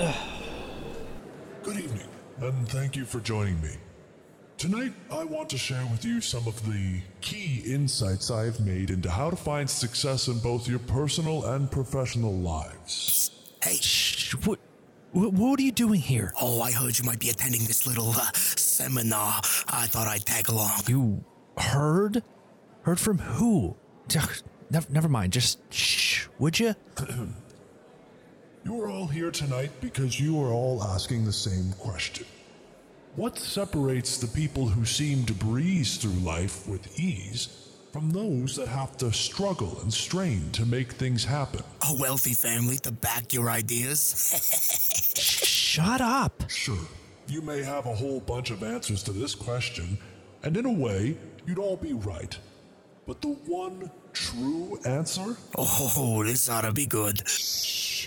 Good evening, and thank you for joining me. Tonight, I want to share with you some of the key insights I have made into how to find success in both your personal and professional lives. Hey, Shh, what, what, what are you doing here? oh, I heard you might be attending this little uh, seminar. I thought I'd tag along. You heard? Heard from who? Never, never mind. Just shh, would you? You are all here tonight because you are all asking the same question. What separates the people who seem to breeze through life with ease from those that have to struggle and strain to make things happen? A wealthy family to back your ideas. Shut up. Sure, you may have a whole bunch of answers to this question, and in a way, you'd all be right. But the one true answer, oh, this ought to be good.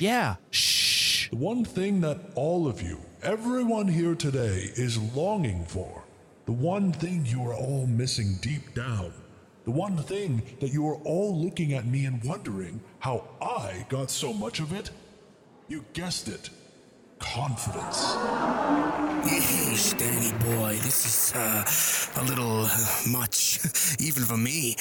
Yeah, shh. the one thing that all of you, everyone here today, is longing for, the one thing you are all missing deep down, the one thing that you are all looking at me and wondering how I got so much of it, you guessed it confidence. Yeesh, Danny boy, this is uh, a little uh, much, even for me.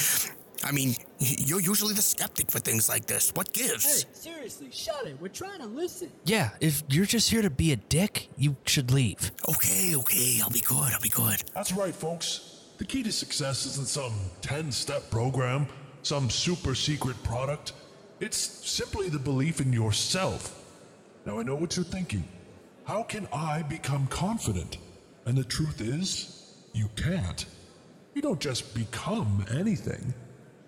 I mean, you're usually the skeptic for things like this. What gives? Hey, gives? seriously, shut it. We're trying to listen. Yeah, if you're just here to be a dick, you should leave. Okay, okay, I'll be good, I'll be good. That's right, folks. The key to success isn't some 10 step program, some super secret product. It's simply the belief in yourself. Now, I know what you're thinking. How can I become confident? And the truth is, you can't. You don't just become anything.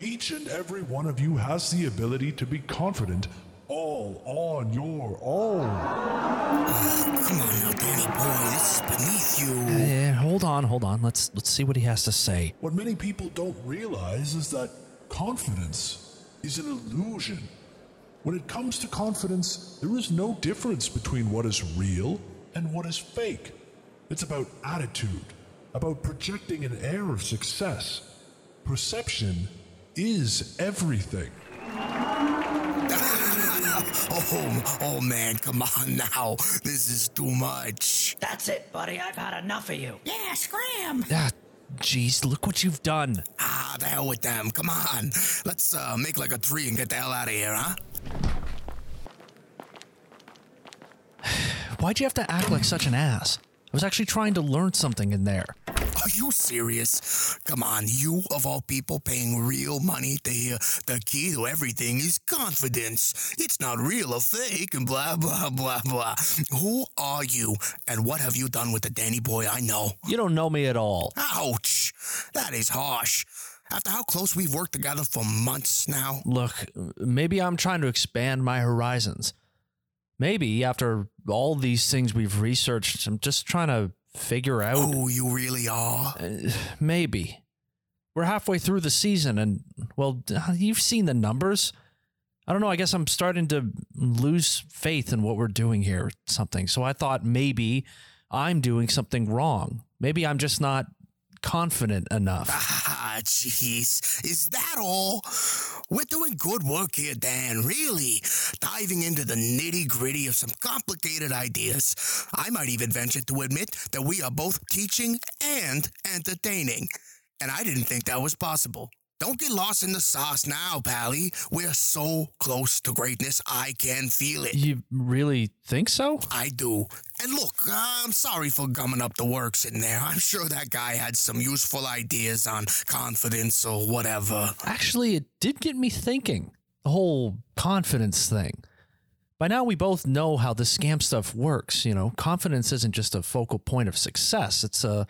Each and every one of you has the ability to be confident all on your own. Come on now, Danny boy, this is beneath you. Eh, hold on, hold on. Let's let's see what he has to say. What many people don't realize is that confidence is an illusion. When it comes to confidence, there is no difference between what is real and what is fake. It's about attitude, about projecting an air of success. Perception is everything. Oh, oh man, come on now. This is too much. That's it, buddy. I've had enough of you. Yeah, scram. Ah, jeez, look what you've done. Ah, the hell with them. Come on. Let's uh, make like a tree and get the hell out of here, huh? Why'd you have to act like such an ass? I was actually trying to learn something in there. Are you serious? Come on, you of all people paying real money to hear the key to everything is confidence. It's not real or fake and blah, blah, blah, blah. Who are you and what have you done with the Danny boy I know? You don't know me at all. Ouch! That is harsh. After how close we've worked together for months now. Look, maybe I'm trying to expand my horizons. Maybe after all these things we've researched, I'm just trying to figure out. who you really are? Uh, maybe. We're halfway through the season, and, well, you've seen the numbers. I don't know. I guess I'm starting to lose faith in what we're doing here, or something. So I thought maybe I'm doing something wrong. Maybe I'm just not confident enough. Ah, jeez. Is that all? We're doing good work here, Dan, really. Diving into the nitty gritty of some complicated ideas. I might even venture to admit that we are both teaching and entertaining. And I didn't think that was possible. Don't get lost in the sauce now, Pally. We're so close to greatness, I can feel it. You really think so? I do. And look, I'm sorry for gumming up the works in there. I'm sure that guy had some useful ideas on confidence or whatever. Actually, it did get me thinking. The whole confidence thing. By now, we both know how the scam stuff works. You know, confidence isn't just a focal point of success, it's a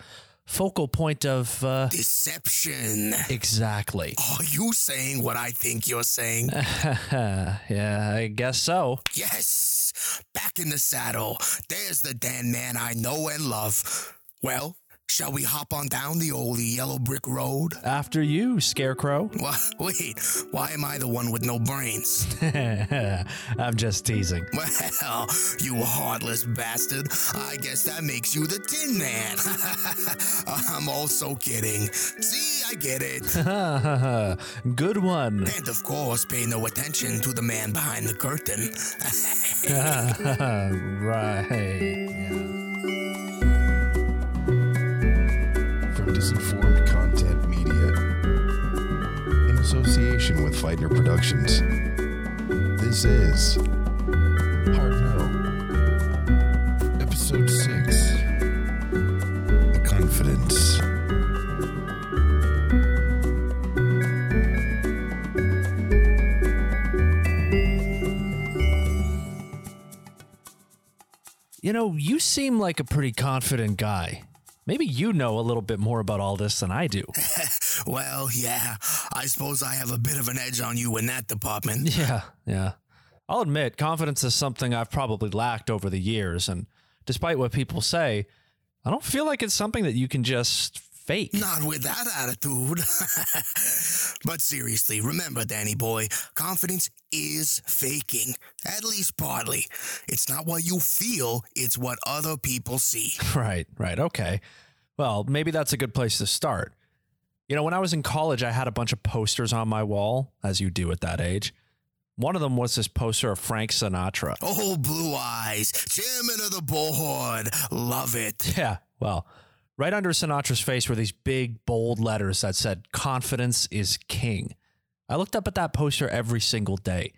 focal point of. Uh, Deception. exactly. Are you saying what I think you're saying? yeah, I guess so. yes. Back in the saddle. There's the Dan man I know and love. Well, Shall we hop on down the old yellow brick road? After you, Scarecrow. Wha wait, why am I the one with no brains? I'm just teasing. Well, you heartless bastard. I guess that makes you the Tin Man. I'm also kidding. See, I get it. Good one. And of course, pay no attention to the man behind the curtain. right. Yeah. Disinformed Content Media in association with Feightner Productions. This is Hard Know, Episode 6 Confidence. You know, you seem like a pretty confident guy. Maybe you know a little bit more about all this than I do. well, yeah, I suppose I have a bit of an edge on you in that department. Yeah, yeah. I'll admit, confidence is something I've probably lacked over the years, and despite what people say, I don't feel like it's something that you can just fake. Not with that attitude. but seriously, remember, Danny boy, confidence is faking, at least partly. It's not what you feel, it's what other people see. Right, right. Okay. Well, maybe that's a good place to start. You know, when I was in college, I had a bunch of posters on my wall, as you do at that age. One of them was this poster of Frank Sinatra. Oh, Blue Eyes, chairman of the board. Love it. Yeah, well, right under Sinatra's face were these big, bold letters that said, Confidence is king. I looked up at that poster every single day.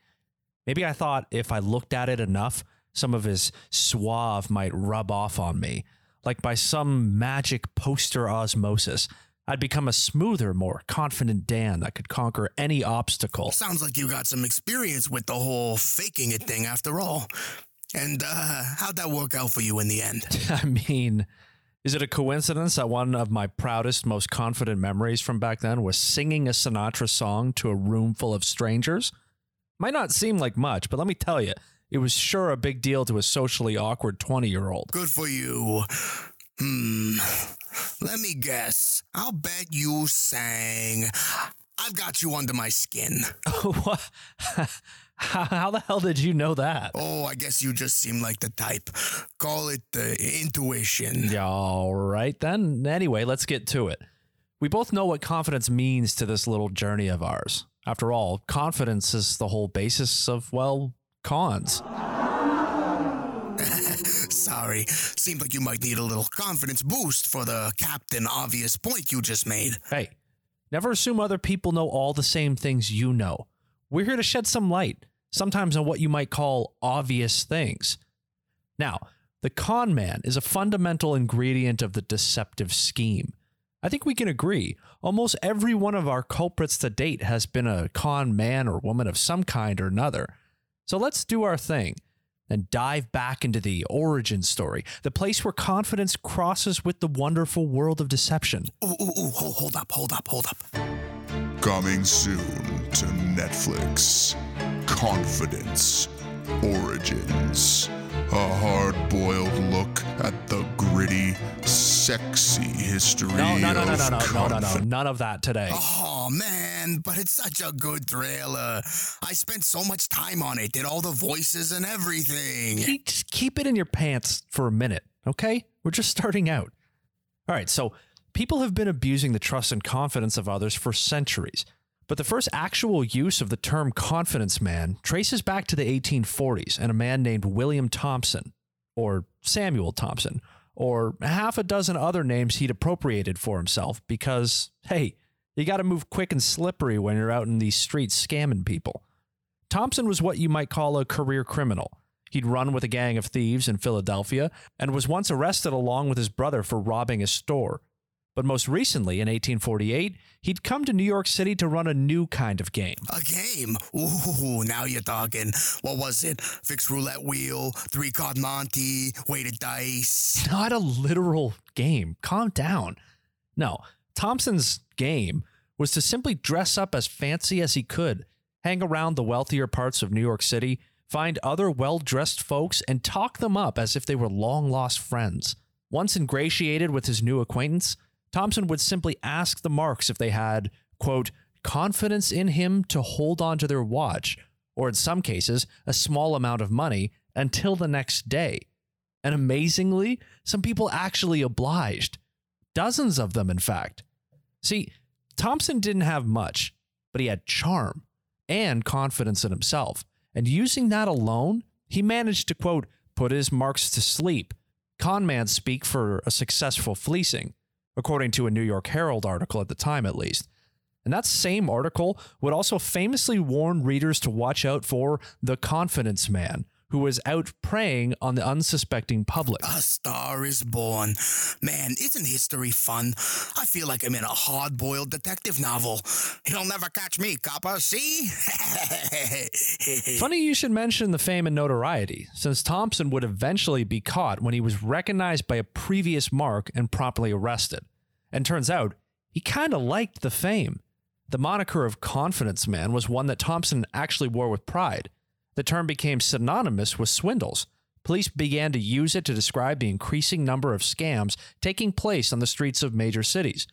Maybe I thought if I looked at it enough, some of his suave might rub off on me. Like by some magic poster osmosis, I'd become a smoother, more confident Dan that could conquer any obstacle. Sounds like you got some experience with the whole faking it thing after all. And uh, how'd that work out for you in the end? I mean, is it a coincidence that one of my proudest, most confident memories from back then was singing a Sinatra song to a room full of strangers? Might not seem like much, but let me tell you, it was sure a big deal to a socially awkward 20 year old. Good for you. Hmm. Let me guess. I'll bet you sang. I've got you under my skin. what? How, how the hell did you know that? Oh, I guess you just seem like the type. Call it the intuition. Yeah, all right then. Anyway, let's get to it. We both know what confidence means to this little journey of ours. After all, confidence is the whole basis of, well, cons. Sorry. Seemed like you might need a little confidence boost for the captain obvious point you just made. Hey, never assume other people know all the same things you know. We're here to shed some light, sometimes on what you might call obvious things. Now, the con man is a fundamental ingredient of the deceptive scheme. I think we can agree almost every one of our culprits to date has been a con man or woman of some kind or another. So let's do our thing and dive back into the origin story, the place where confidence crosses with the wonderful world of deception. Ooh, ooh, ooh, hold, hold up, hold up, hold up. Coming soon to Netflix Confidence Origins. A hard boiled look at the gritty, sexy history No, no, no, no, no, no, no, no, no, none of that today. Oh man, but it's such a good thriller. I spent so much time on it, did all the voices and everything. Just keep it in your pants for a minute, okay? We're just starting out. All right, so people have been abusing the trust and confidence of others for centuries. But the first actual use of the term confidence man traces back to the 1840s and a man named William Thompson, or Samuel Thompson, or half a dozen other names he'd appropriated for himself because, hey, you got to move quick and slippery when you're out in these streets scamming people. Thompson was what you might call a career criminal. He'd run with a gang of thieves in Philadelphia and was once arrested along with his brother for robbing a store. But most recently, in 1848, he'd come to New York City to run a new kind of game. A game? Ooh, now you're talking. What was it? Fixed roulette wheel, three card Monty, weighted dice. Not a literal game. Calm down. No, Thompson's game was to simply dress up as fancy as he could, hang around the wealthier parts of New York City, find other well dressed folks, and talk them up as if they were long lost friends. Once ingratiated with his new acquaintance, Thompson would simply ask the marks if they had, quote, confidence in him to hold on to their watch, or in some cases, a small amount of money until the next day. And amazingly, some people actually obliged. Dozens of them, in fact. See, Thompson didn't have much, but he had charm and confidence in himself. And using that alone, he managed to, quote, put his marks to sleep. Con man speak for a successful fleecing, according to a New York Herald article at the time, at least. And that same article would also famously warn readers to watch out for the confidence man, who was out preying on the unsuspecting public. A Star is Born. Man, isn't history fun? I feel like I'm in a hard boiled detective novel. He'll never catch me, copper, see? Funny you should mention the fame and notoriety, since Thompson would eventually be caught when he was recognized by a previous mark and promptly arrested. And turns out, he kind of liked the fame. The moniker of Confidence Man was one that Thompson actually wore with pride. The term became synonymous with swindles. Police began to use it to describe the increasing number of scams taking place on the streets of major cities.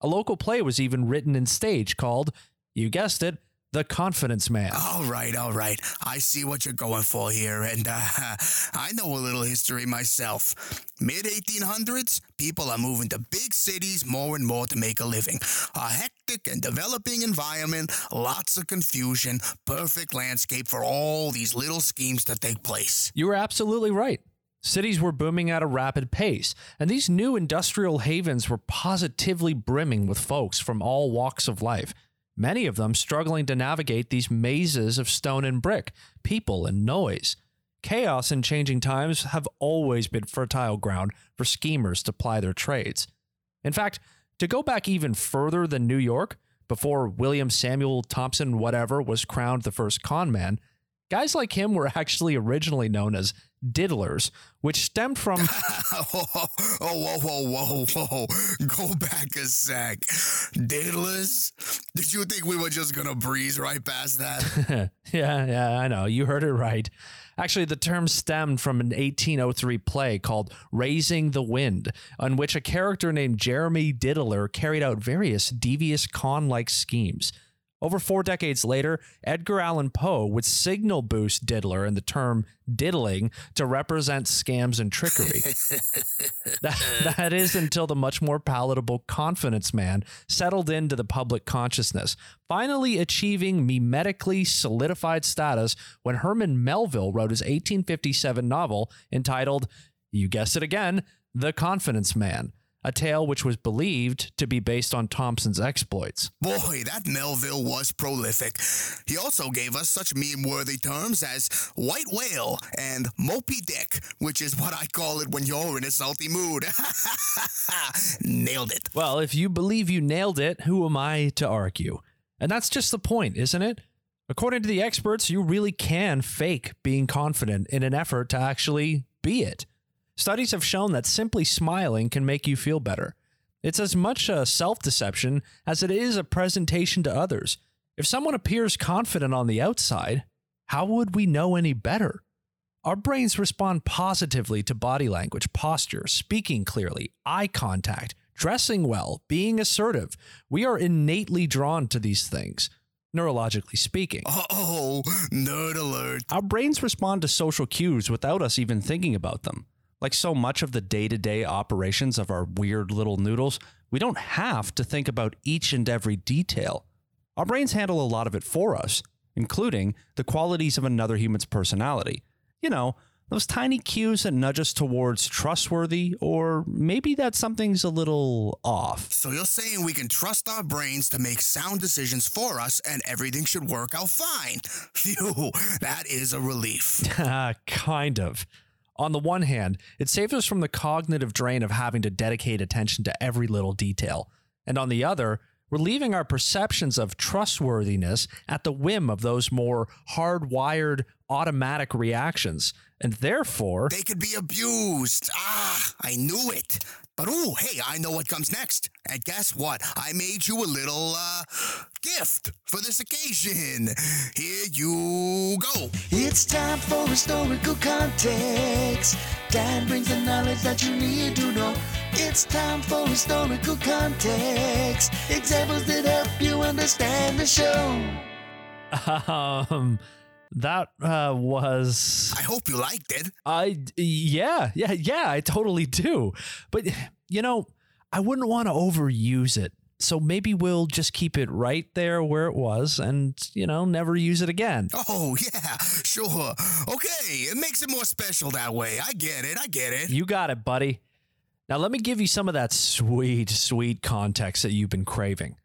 A local play was even written and staged called, you guessed it, The Confidence Man. all right, all right. I see what you're going for here, and uh, I know a little history myself. Mid 1800s, people are moving to big cities more and more to make a living. A hectic and developing environment, lots of confusion, perfect landscape for all these little schemes to take place. You were absolutely right. Cities were booming at a rapid pace, and these new industrial havens were positively brimming with folks from all walks of life, many of them struggling to navigate these mazes of stone and brick, people and noise. Chaos and changing times have always been fertile ground for schemers to ply their trades. In fact, to go back even further than New York, before William Samuel Thompson, whatever, was crowned the first con man, guys like him were actually originally known as diddlers, which stemmed from oh, whoa, whoa, whoa, whoa. Go back a sec. Diddlers? Did you think we were just gonna breeze right past that? yeah, yeah, I know. You heard it right. Actually, the term stemmed from an 1803 play called Raising the Wind, on which a character named Jeremy Diddler carried out various devious con like schemes. Over four decades later, Edgar Allan Poe would signal boost diddler and the term diddling to represent scams and trickery. that, that is until the much more palatable confidence man settled into the public consciousness, finally achieving mimetically solidified status when Herman Melville wrote his 1857 novel entitled, you guessed it again, The Confidence Man a tale which was believed to be based on Thompson's exploits. Boy, that Melville was prolific. He also gave us such meme worthy terms as white whale and mopey dick, which is what I call it when you're in a salty mood. Nailed it. Well, if you believe you nailed it, who am I to argue? And that's just the point, isn't it? According to the experts, you really can fake being confident in an effort to actually be it. Studies have shown that simply smiling can make you feel better. It's as much a self deception as it is a presentation to others. If someone appears confident on the outside, how would we know any better? Our brains respond positively to body language, posture, speaking clearly, eye contact, dressing well, being assertive. We are innately drawn to these things, neurologically speaking. Oh, nerd alert. Our brains respond to social cues without us even thinking about them. Like so much of the day to day operations of our weird little noodles, we don't have to think about each and every detail. Our brains handle a lot of it for us, including the qualities of another human's personality. You know, those tiny cues that nudge us towards trustworthy, or maybe that something's a little off. So you're saying we can trust our brains to make sound decisions for us and everything should work out fine? Phew, that is a relief. kind of. On the one hand, it saves us from the cognitive drain of having to dedicate attention to every little detail. And on the other, we're leaving our perceptions of trustworthiness at the whim of those more hardwired automatic reactions. And therefore, They could be abused. Ah, I knew it. But ooh, hey, I know what comes next. And guess what? I made you a little uh gift for this occasion. Here you go. It's time for historical context. Dan brings the knowledge that you need to know. It's time for historical context. Examples that help you understand the show. Um, that uh, was I hope you liked it. I yeah yeah yeah I totally do, but you know I wouldn't want to overuse it. So maybe we'll just keep it right there where it was, and you know never use it again. Oh, yeah, sure. Okay, it makes it more special that way. I get it. I get it. You got it, buddy. Now let me give you some of that sweet, sweet context that you've been craving.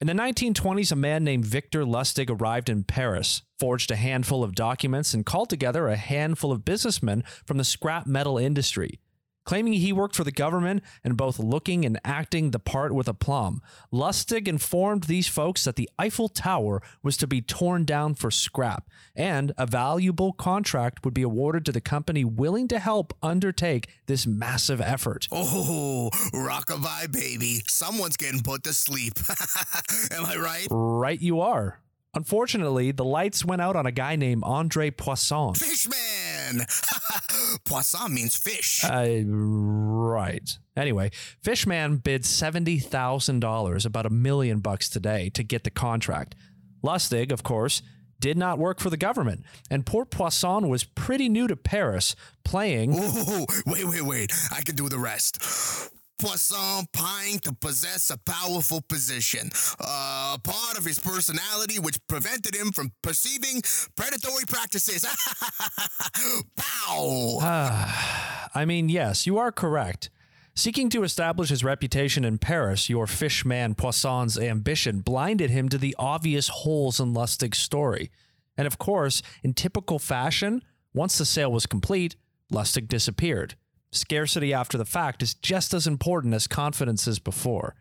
In the 1920s, a man named Victor Lustig arrived in Paris, forged a handful of documents, and called together a handful of businessmen from the scrap metal industry. Claiming he worked for the government and both looking and acting the part with aplomb, Lustig informed these folks that the Eiffel Tower was to be torn down for scrap, and a valuable contract would be awarded to the company willing to help undertake this massive effort. Oh, rockabye, baby. Someone's getting put to sleep. Am I right? Right, you are. Unfortunately, the lights went out on a guy named Andre Poisson. Fishman! Poisson means fish. Uh, right. Anyway, Fishman bid $70,000, about a million bucks today, to get the contract. Lustig, of course, did not work for the government, and poor Poisson was pretty new to Paris, playing. Ooh, wait, wait, wait. I can do the rest. Poisson pined to possess a powerful position, uh, a part of his personality which prevented him from perceiving predatory practices. Pow! I mean, yes, you are correct. Seeking to establish his reputation in Paris, your fishman Poisson's ambition blinded him to the obvious holes in Lustig's story. And of course, in typical fashion, once the sale was complete, Lustig disappeared. Scarcity after the fact is just as important as confidence is before.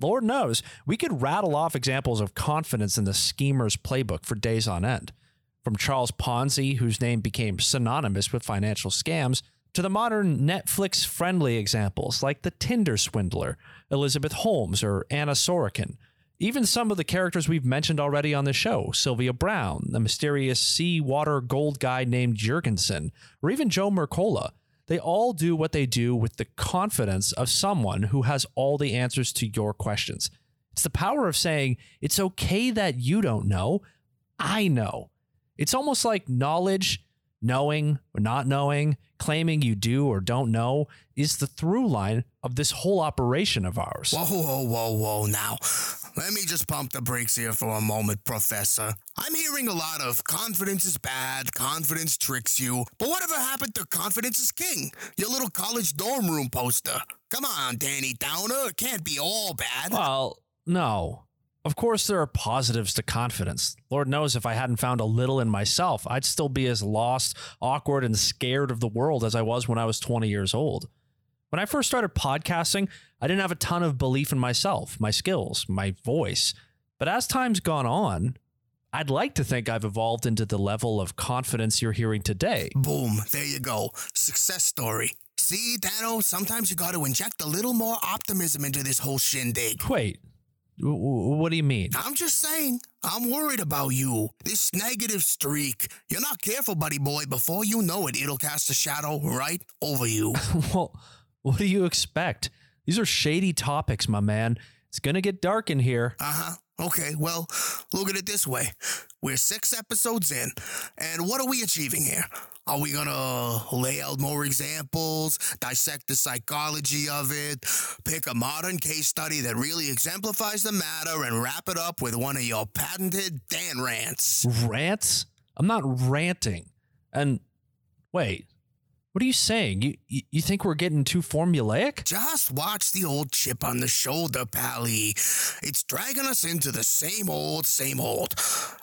Lord knows, we could rattle off examples of confidence in the schemer's playbook for days on end. From Charles Ponzi, whose name became synonymous with financial scams, to the modern Netflix friendly examples like the Tinder swindler, Elizabeth Holmes, or Anna Sorokin. Even some of the characters we've mentioned already on the show Sylvia Browne, the mysterious seawater gold guy named Jurgensen, or even Joe Mercola. They all do what they do with the confidence of someone who has all the answers to your questions. It's the power of saying, it's okay that you don't know. I know. It's almost like knowledge, knowing or not knowing, claiming you do or don't know is the through line of this whole operation of ours. Whoa, whoa, whoa, whoa, now. Let me just pump the brakes here for a moment, Professor. I'm hearing a lot of confidence is bad, confidence tricks you. But whatever happened to confidence is king? Your little college dorm room poster. Come on, Danny Downer, it can't be all bad. Well, no. Of course, there are positives to confidence. Lord knows if I hadn't found a little in myself, I'd still be as lost, awkward, and scared of the world as I was when I was 20 years old. When I first started podcasting, I didn't have a ton of belief in myself, my skills, my voice. But as time's gone on, I'd like to think I've evolved into the level of confidence you're hearing today. Boom, there you go. Success story. See, Dano, sometimes you gotta inject a little more optimism into this whole shindig. Wait, what do you mean? I'm just saying, I'm worried about you. This negative streak. You're not careful, buddy boy. Before you know it, it'll cast a shadow right over you. well, what do you expect? These are shady topics, my man. It's gonna get dark in here. Uh huh. Okay, well, look at it this way. We're six episodes in, and what are we achieving here? Are we gonna lay out more examples, dissect the psychology of it, pick a modern case study that really exemplifies the matter, and wrap it up with one of your patented Dan rants? Rants? I'm not ranting. And wait, what are you saying? You you, you think we're getting too formulaic? Just watch the old chip on the shoulder, Pally. It's dragging us into the same old, same old.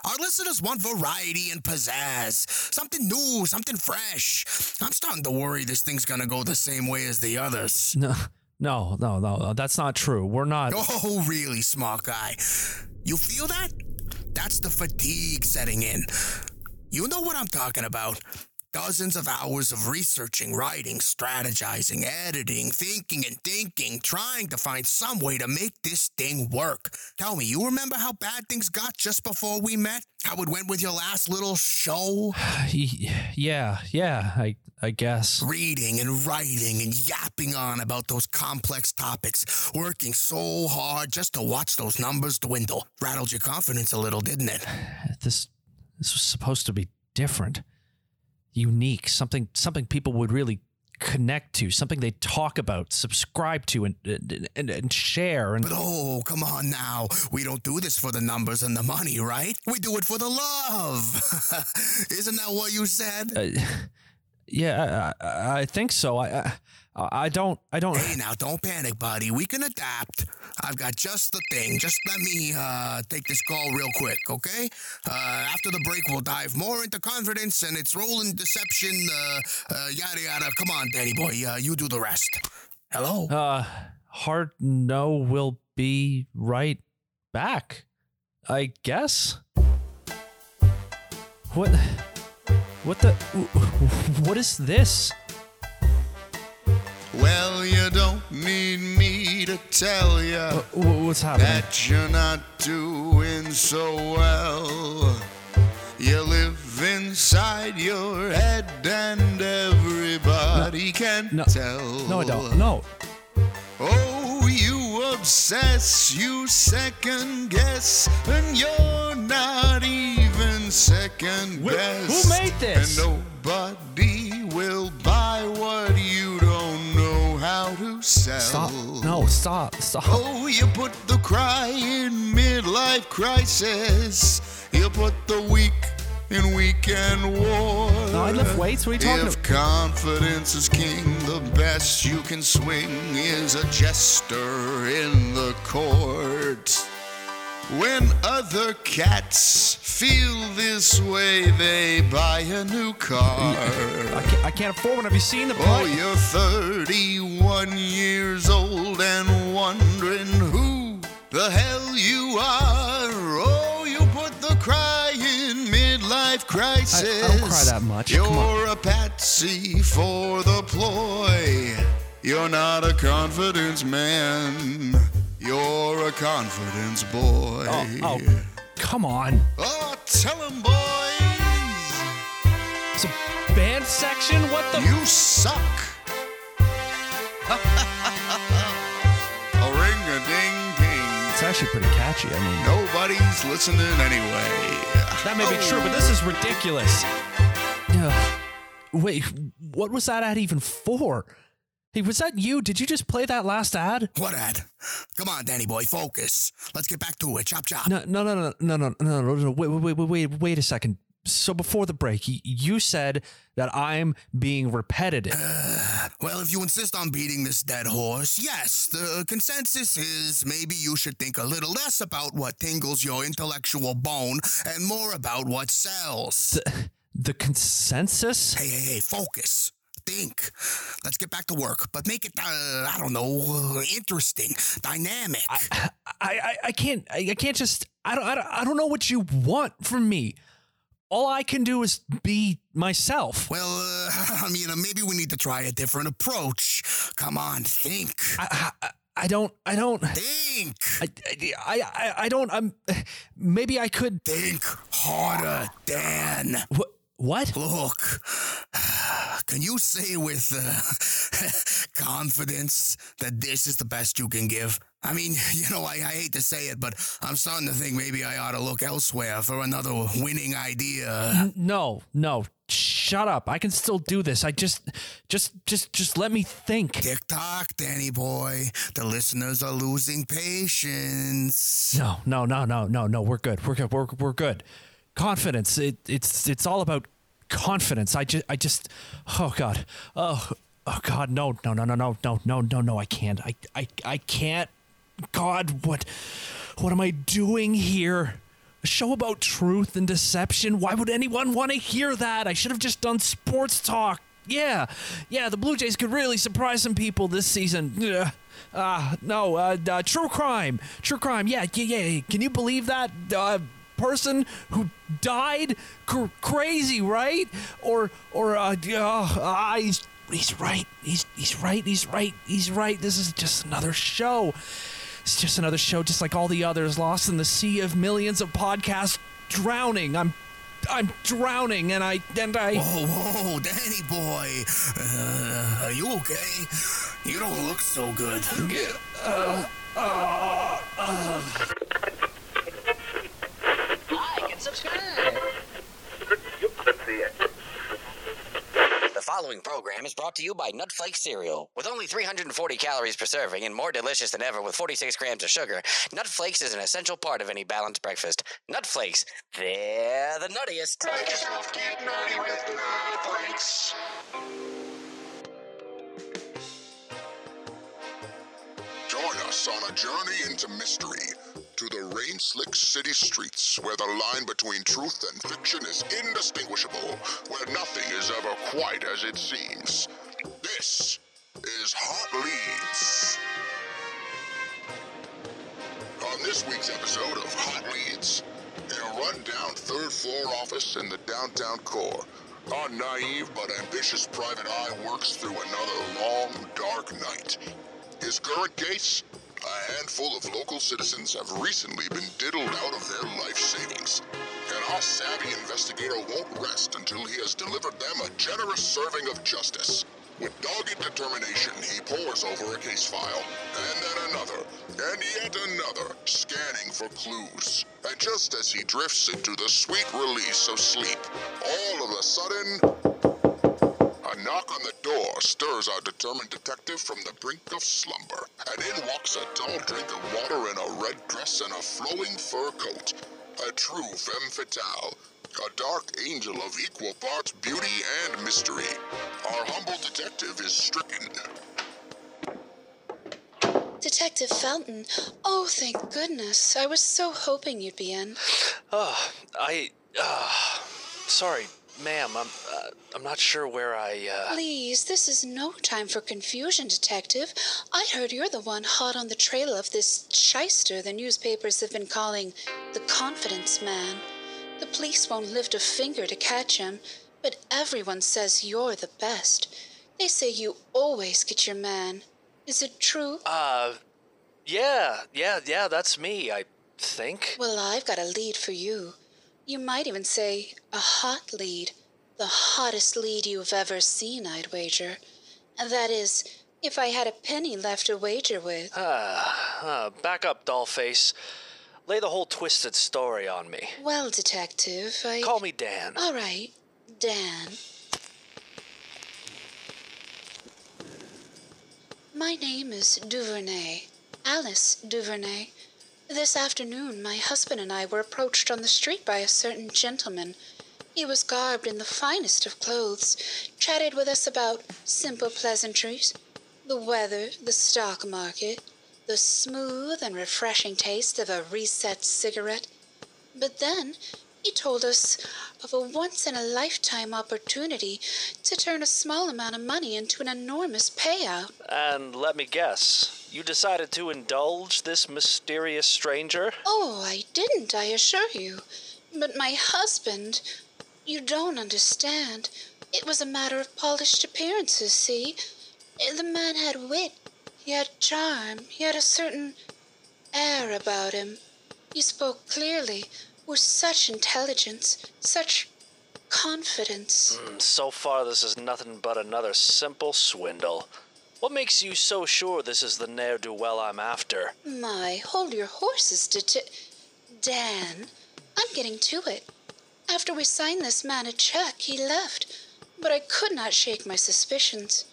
Our listeners want variety and pizzazz. Something new, something fresh. I'm starting to worry this thing's gonna go the same way as the others. No, no, no, no. That's not true. We're not. Oh, really, smart guy? You feel that? That's the fatigue setting in. You know what I'm talking about. Dozens of hours of researching, writing, strategizing, editing, thinking and thinking, trying to find some way to make this thing work. Tell me, you remember how bad things got just before we met? How it went with your last little show? Yeah, yeah, I I guess. Reading and writing and yapping on about those complex topics, working so hard just to watch those numbers dwindle. Rattled your confidence a little, didn't it? This this was supposed to be different, unique, something something people would really connect to, something they talk about, subscribe to, and and, and share. And But oh, come on now. We don't do this for the numbers and the money, right? We do it for the love. Isn't that what you said? uh, yeah, I, I, I think so. I, I I don't I don't. Hey, now don't panic, buddy. We can adapt. I've got just the thing. Just let me uh, take this call real quick, okay? Uh, after the break, we'll dive more into confidence and its role in deception. Uh, uh, yada yada. Come on, Danny boy. Uh, you do the rest. Hello. Uh, hard know will be right back. I guess. What? What the? What is this? Well, you don't need me to tell you uh, Wh- What's happening? that you're not doing so well. You live inside your head, and everybody can no. tell. No, I don't. No. Oh, you obsess, you second guess, and you're not even second Wh- best. who made this? And nobody will buy what you don't know how to sell. Stop. No. Stop. Stop. Oh, you put the cry in midlife crisis. You put the weak in weekend war. No, I lift weights. What are you talking If about? confidence is king, the best you can swing is a jester in the court. When other cats feel this way, they buy a new car. I can't, I can't afford one. Have you seen the price? Oh, you're 31 years old and wondering who the hell you are. Oh, you put the cry in midlife crisis. I don't cry that much. You're a patsy for the ploy. You're not a confidence man. You're a confidence boy. Oh, oh, come on. Oh, tell 'em, boys, It's a band section. What the? you suck. a ring a ding ding. It's actually pretty catchy. I mean, Nobody's listening anyway. that may be true, but this is ridiculous. Ugh. Wait, what was that ad even for? Hey, was that you? Did you just play that last ad? What ad? Come on, Danny boy, focus. Let's get back to it. Chop chop. No, no, no, no, no, no, no, no. no. Wait, wait, wait, wait, wait a second. So before the break, you said that I'm being repetitive. Uh, well, if you insist on beating this dead horse, yes, the consensus is maybe you should think a little less about what tingles your intellectual bone and more about what sells. The, the consensus? Hey, hey, hey, focus. Think. Let's get back to work, but make it, uh, I don't know, uh, interesting, dynamic. I, I, I can't, I, can't just, I don't, I don't, I don't know what you want from me. All I can do is be myself. well, uh, I mean, uh, maybe we need to try a different approach. Come on, think. I, I, I don't, I don't, Think. I, I, I, I don't, I'm, maybe I could, Think harder, Dan. what, what? Look, can you say with uh, confidence that this is the best you can give? I mean, you know, I, I hate to say it, but I'm starting to think maybe I ought to look elsewhere for another winning idea. No, no, shut up. I can still do this. I just, just, just, just let me think. Tick tock, Danny boy. The listeners are losing patience. No, no, no, no, no, no. We're good. We're good. We're, we're good. Confidence. It, it's it's all about confidence. I just I just oh god. Oh oh god. No no no no no no no no no. I can't. I I I can't. God, what what am I doing here? A show about truth and deception. Why would anyone want to hear that? I should have just done sports talk. Yeah, yeah. The Blue Jays could really surprise some people this season. Ugh. Ah, no. Uh, uh, true crime. True crime. Yeah, yeah, yeah. Can you believe that? Uh, person who died? Cr- crazy, right? Or or uh, uh, he's he's right. He's he's right. He's right. He's right. This is just another show. It's just another show, just like all the others, lost in the sea of millions of podcasts, drowning. I'm I'm drowning, and I and I. Whoa, whoa, Danny boy. Uh, are you okay? You don't look so good. Like and The following program is brought to you by Nutflake cereal. With only 340 calories per serving and more delicious than ever with 46 grams of sugar, Nutflakes is an essential part of any balanced breakfast. Nutflakes, they're the nuttiest. Join us on a journey into mystery to the rain slick city streets where the line between truth and fiction is indistinguishable, where nothing is ever quite as it seems. This is Hot Leads. On this week's episode of Hot Leads, in a rundown third floor office in the downtown core, our naive but ambitious private eye works through another long, dark night. His current case? A handful of local citizens have recently been diddled out of their life savings. And our savvy investigator won't rest until he has delivered them a generous serving of justice. With dogged determination, he pores over a case file, and then another, and yet another, scanning for clues. And just as he drifts into the sweet release of sleep, all of a sudden, a knock on the door stirs our determined detective from the brink of slumber, and in walks a tall drink of water in a red dress and a flowing fur coat. A true femme fatale, a dark angel of equal parts beauty and mystery. Our humble detective is stricken. Detective Felton. Oh, thank goodness. I was so hoping you'd be in. Oh, I. Uh, sorry, ma'am. I'm. Uh, I'm not sure where I. Uh... Please, this is no time for confusion, Detective. I heard you're the one hot on the trail of this shyster the newspapers have been calling the Confidence Man. The police won't lift a finger to catch him, but everyone says you're the best. They say you always get your man. Is it true? Uh, yeah, yeah, yeah. That's me. I think. Well, I've got a lead for you. You might even say a hot lead. The hottest lead you've ever seen, I'd wager. That is, if I had a penny left to wager with. Uh, back up, dollface. Lay the whole twisted story on me. Well, Detective, I. Call me Dan. All right, Dan. My name is Duvernay, Alice Duvernay. This afternoon, my husband and I were approached on the street by a certain gentleman. He was garbed in the finest of clothes, chatted with us about simple pleasantries, the weather, the stock market, the smooth and refreshing taste of a reset cigarette. But then he told us of a once in a lifetime opportunity to turn a small amount of money into an enormous payout. And let me guess, you decided to indulge this mysterious stranger? Oh, I didn't, I assure you. But my husband, you don't understand. It was a matter of polished appearances, see? The man had wit, he had charm, he had a certain air about him. He spoke clearly, with such intelligence, such confidence. Mm, So far, this is nothing but another simple swindle. What makes you so sure this is the ne'er do well I'm after? My, hold your horses, Det- Dan. I'm getting to it. After we signed this man a check, he left, but I could not shake my suspicions.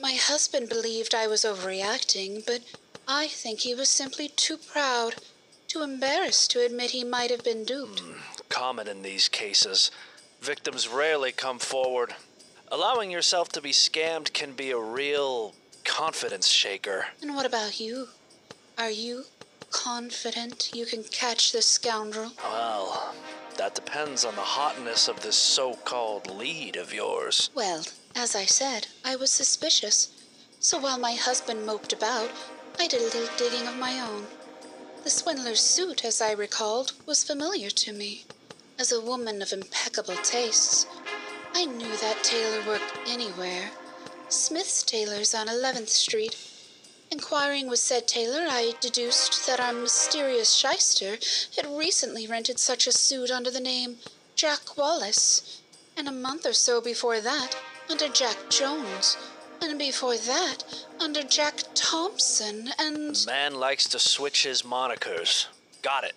My husband believed I was overreacting, but I think he was simply too proud, too embarrassed to admit he might have been duped. Hmm, common in these cases. Victims rarely come forward. Allowing yourself to be scammed can be a real confidence shaker. And what about you? Are you confident you can catch this scoundrel? Well, that depends on the hotness of this so called lead of yours. Well, as I said, I was suspicious. So while my husband moped about, I did a little digging of my own. The swindler's suit, as I recalled, was familiar to me. As a woman of impeccable tastes, I knew that tailor worked anywhere. Smith's Tailors on 11th Street. Inquiring with said tailor, I deduced that our mysterious shyster had recently rented such a suit under the name Jack Wallace, and a month or so before that under Jack Jones, and before that under Jack Thompson, and. Man likes to switch his monikers. Got it.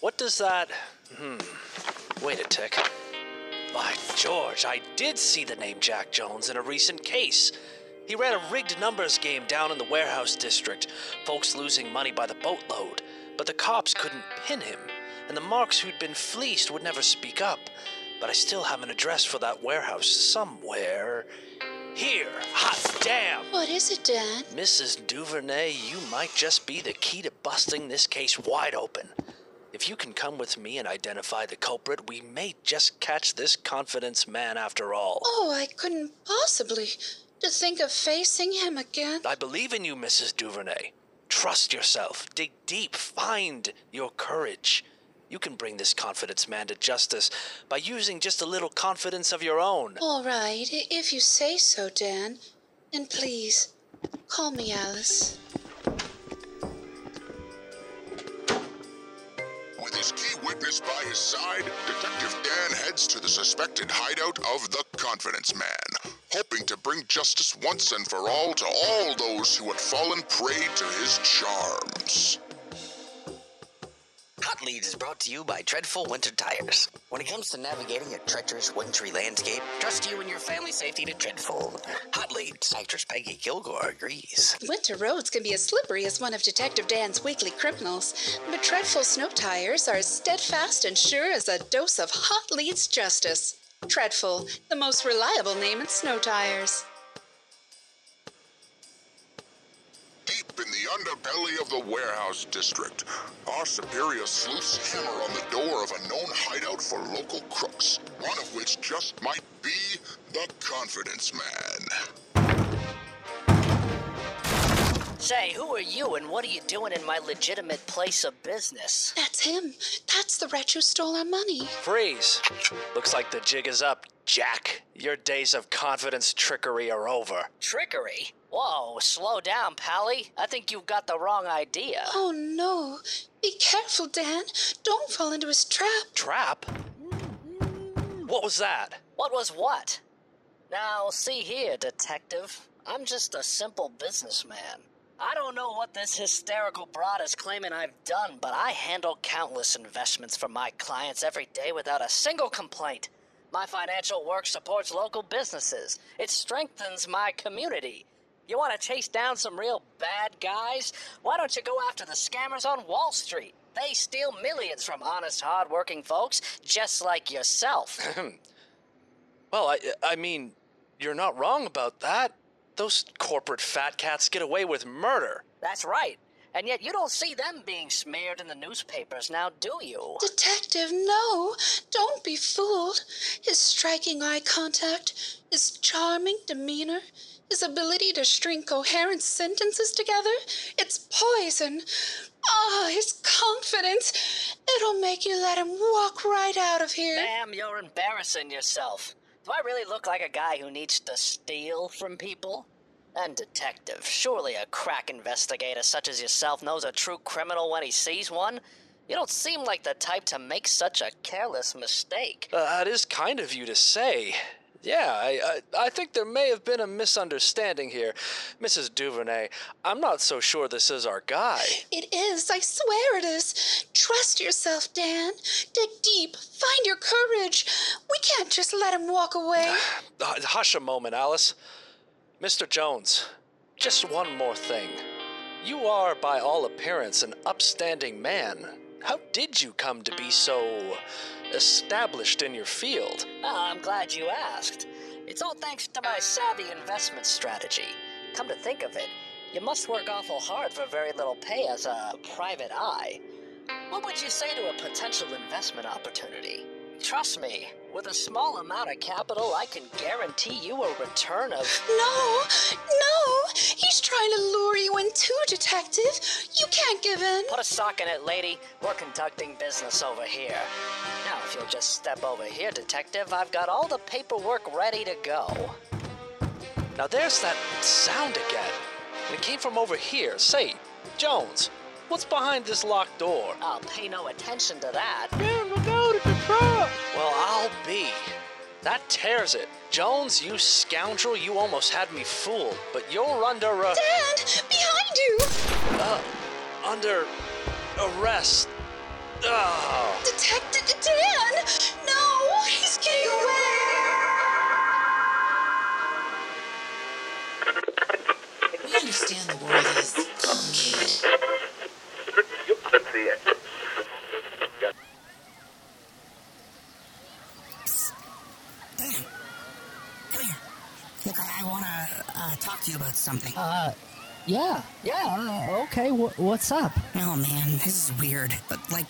What does that. Hmm. Wait a tick. By George, I did see the name Jack Jones in a recent case. He ran a rigged numbers game down in the warehouse district, folks losing money by the boatload. But the cops couldn't pin him, and the marks who'd been fleeced would never speak up. But I still have an address for that warehouse somewhere. Here, hot damn! What is it, Dan? Mrs. Duvernay, you might just be the key to busting this case wide open. If you can come with me and identify the culprit, we may just catch this confidence man after all. Oh, I couldn't possibly. To think of facing him again. I believe in you, Mrs. Duvernay. Trust yourself. Dig deep. Find your courage. You can bring this confidence man to justice by using just a little confidence of your own. All right, if you say so, Dan. And please, call me Alice. His key witness by his side, Detective Dan heads to the suspected hideout of the Confidence Man, hoping to bring justice once and for all to all those who had fallen prey to his charms. Hot Leads is brought to you by Dreadful Winter Tires. When it comes to navigating a treacherous wintry landscape, trust you and your family's safety to Dreadful. Hot Leads. Actress Peggy Kilgore agrees. Winter roads can be as slippery as one of Detective Dan's weekly criminals, but dreadful snow tires are as steadfast and sure as a dose of hot leads justice. Treadful, the most reliable name in snow tires. In the underbelly of the warehouse district, our superior sleuths hammer on the door of a known hideout for local crooks, one of which just might be the Confidence Man. Say, who are you and what are you doing in my legitimate place of business? That's him. That's the wretch who stole our money. Freeze. Looks like the jig is up, Jack. Your days of confidence trickery are over. Trickery? Whoa, slow down, Pally. I think you've got the wrong idea. Oh no. Be careful, Dan. Don't fall into his trap. Trap? Mm-hmm. What was that? What was what? Now, see here, detective. I'm just a simple businessman. I don't know what this hysterical broad is claiming I've done, but I handle countless investments for my clients every day without a single complaint. My financial work supports local businesses. It strengthens my community. You want to chase down some real bad guys? Why don't you go after the scammers on Wall Street? They steal millions from honest, hard-working folks just like yourself. Well, I, I mean, you're not wrong about that. Those corporate fat cats get away with murder. That's right. And yet you don't see them being smeared in the newspapers now, do you? Detective, no. Don't be fooled. His striking eye contact, his charming demeanor, his ability to string coherent sentences together, it's poison. Ah, his confidence. It'll make you let him walk right out of here. Ma'am, you're embarrassing yourself. Do I really look like a guy who needs to steal from people? And detective, surely a crack investigator such as yourself knows a true criminal when he sees one? You don't seem like the type to make such a careless mistake. Uh, that is kind of you to say. Yeah, I, I, I think there may have been a misunderstanding here. Mrs. Duvernay, I'm not so sure this is our guy. It is, I swear it is. Trust yourself, Dan. Dig deep. Find your courage. We can't just let him walk away. Hush a moment, Alice. Mr. Jones, just one more thing. You are, by all appearance, an upstanding man. How did you come to be so established in your field? Ah, I'm glad you asked. It's all thanks to my savvy investment strategy. Come to think of it, you must work awful hard for very little pay as a private eye. What would you say to a potential investment opportunity? Trust me, with a small amount of capital, I can guarantee you a return of. No, no, he's trying to lure you in too, Detective. You can't give in. Put a sock in it, lady. We're conducting business over here. Now, if you'll just step over here, Detective, I've got all the paperwork ready to go. Now there's that sound again. And it came from over here. Say, Jones, what's behind this locked door? I'll pay no attention to that. Damn, look out, it's a trap! Well, I'll be. That tears it. Jones, you scoundrel, you almost had me fooled, but you're under uh, Dad, behind you! uh under arrest. Oh. Detective Dan! No, he's getting away! We understand the world is complicated. Dan, come here. Look, I, I want to uh, talk to you about something. Uh, yeah, yeah, uh, okay, wh- what's up? Oh man, this is weird. But like,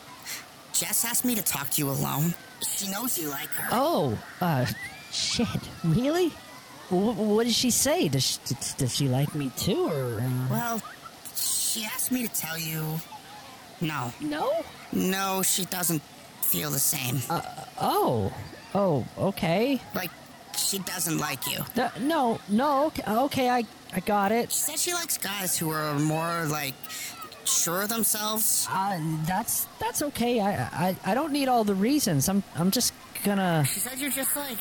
Jess asked me to talk to you alone. She knows you like her. Oh, uh, shit, really? Wh- what did she say? Does she, does- does she like me too, or? Uh... Well, she asked me to tell you. No. No? No, she doesn't feel the same. Uh, oh, oh, okay. Like, she doesn't like you. No, no, no, okay, okay, I, I got it. She said she likes guys who are more, like, sure of themselves. Uh, that's, that's okay. I, I, I don't need all the reasons. I'm, I'm just gonna. She said you're just, like,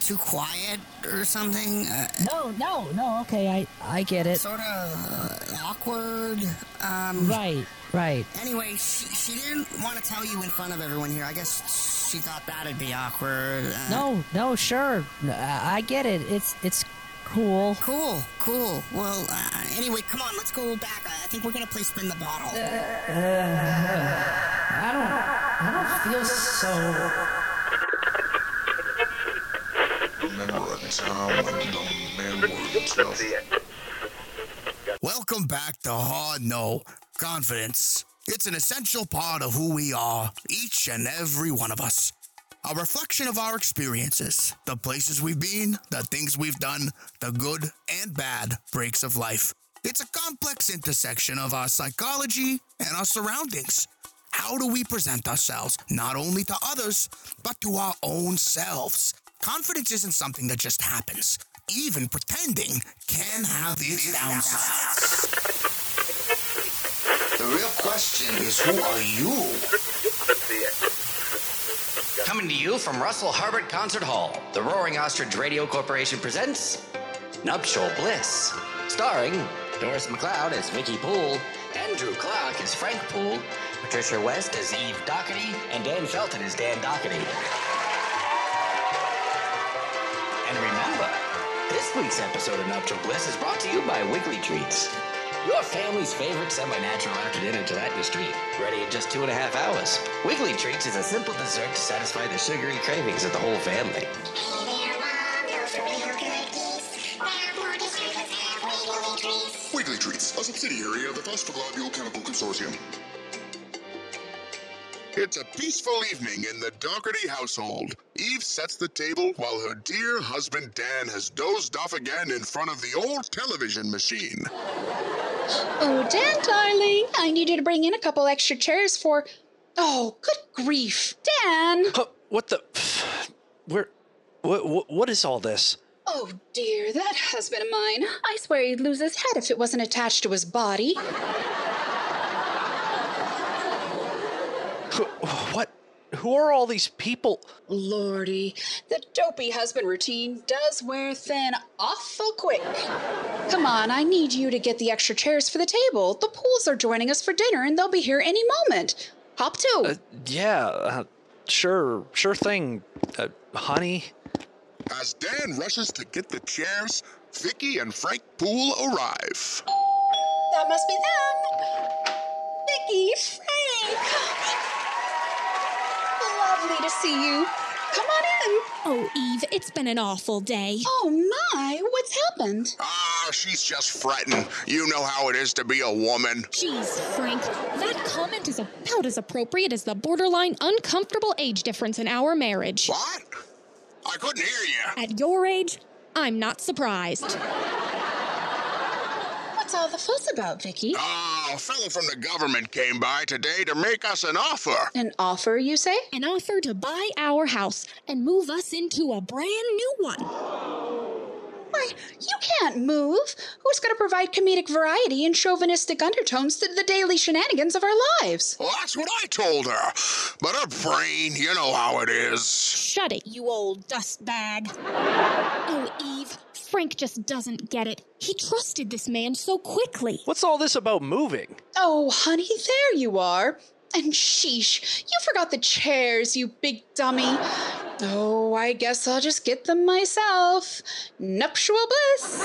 too quiet or something. Uh, No, no, no, okay, I, I get it. sort of uh, awkward. Um, Right, right. Anyway, she, she didn't want to tell you in front of everyone here. I guess she thought that'd be awkward. Uh, No, no, sure. I I get it. It's, it's cool. Cool, cool. Well, uh, anyway, come on, let's go back. I I think we're gonna play spin the bottle. I don't, I don't feel so. Remember a time when the men were tough. Welcome back to Hard Know Confidence. It's an essential part of who we are, each and every one of us. A reflection of our experiences, the places we've been, the things we've done, the good and bad breaks of life. It's a complex intersection of our psychology and our surroundings. How do we present ourselves, not only to others, but to our own selves? Confidence isn't something that just happens. Even pretending can have its downsides. The real question is who are you? Coming to you from Russell Harbert Concert Hall, the Roaring Ostrich Radio Corporation presents Nuptial Bliss, starring Doris McLeod as Vicky Poole, Andrew Clark as Frank Poole, Patricia West as Eve Doherty, and Dan Felton as Dan Doherty. And remember, this week's episode of Nuptial Bliss is brought to you by Wiggly Treats. Your family's favorite semi-natural after dinner treat, ready in just two and a half hours. Wiggly Treats is a simple dessert to satisfy the sugary cravings of the whole family. Wiggly Treats, a subsidiary of the Phosphoglobule Chemical Consortium. It's a peaceful evening in the Doherty household. Eve sets the table while her dear husband Dan has dozed off again in front of the old television machine. Oh, Dan, darling, I need you to bring in a couple extra chairs for. Oh, good grief. Dan! Huh, What the? Where? What, what? What is all this? Oh, dear, that husband of mine. I swear he'd lose his head if it wasn't attached to his body. Who- What? Who are all these people? Lordy, the dopey husband routine does wear thin awful quick. Come on, I need you to get the extra chairs for the table. The Pooles are joining us for dinner and they'll be here any moment. Hop to. Uh, yeah, uh, sure, sure thing, uh, honey. As Dan rushes to get the chairs, Vicky and Frank Poole arrive. that must be them. To see you. come on in. Oh, Eve, it's been an awful day. Oh my, what's happened? Ah, she's just fretting. You know how it is to be a woman. Jeez, Frank, that comment is about as appropriate as the borderline uncomfortable age difference in our marriage. What? I couldn't hear you. At your age, I'm not surprised. What's all the fuss about, Vicky? Oh, a fellow from the government came by today to make us an offer. An offer, you say? An offer to buy our house and move us into a brand new one. Why, you can't move. Who's going to provide comedic variety and chauvinistic undertones to the daily shenanigans of our lives? Well, that's what I told her. But her brain, you know how it is. Shut it, you old dust bag. Oh, Eve, Frank just doesn't get it. He trusted this man so quickly. What's all this about moving? Oh, honey, there you are. And sheesh, you forgot the chairs, you big dummy. Oh, I guess I'll just get them myself. Nuptial bliss.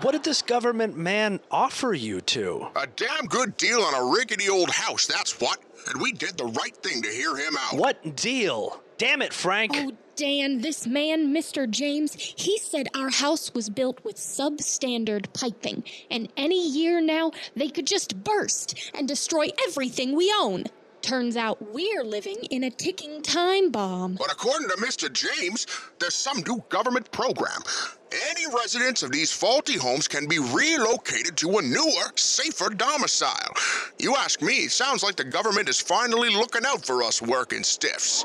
What did this government man offer you to? A damn good deal on a rickety old house, that's what. And we did the right thing to hear him out. What deal? Damn it, Frank. Oh, Dan, this man, Mr. James, he said our house was built with substandard piping, and any year now they could just burst and destroy everything we own. Turns out we're living in a ticking time bomb. But according to Mr. James, there's some new government program. Any residents of these faulty homes can be relocated to a newer, safer domicile. You ask me, it sounds like the government is finally looking out for us working stiffs.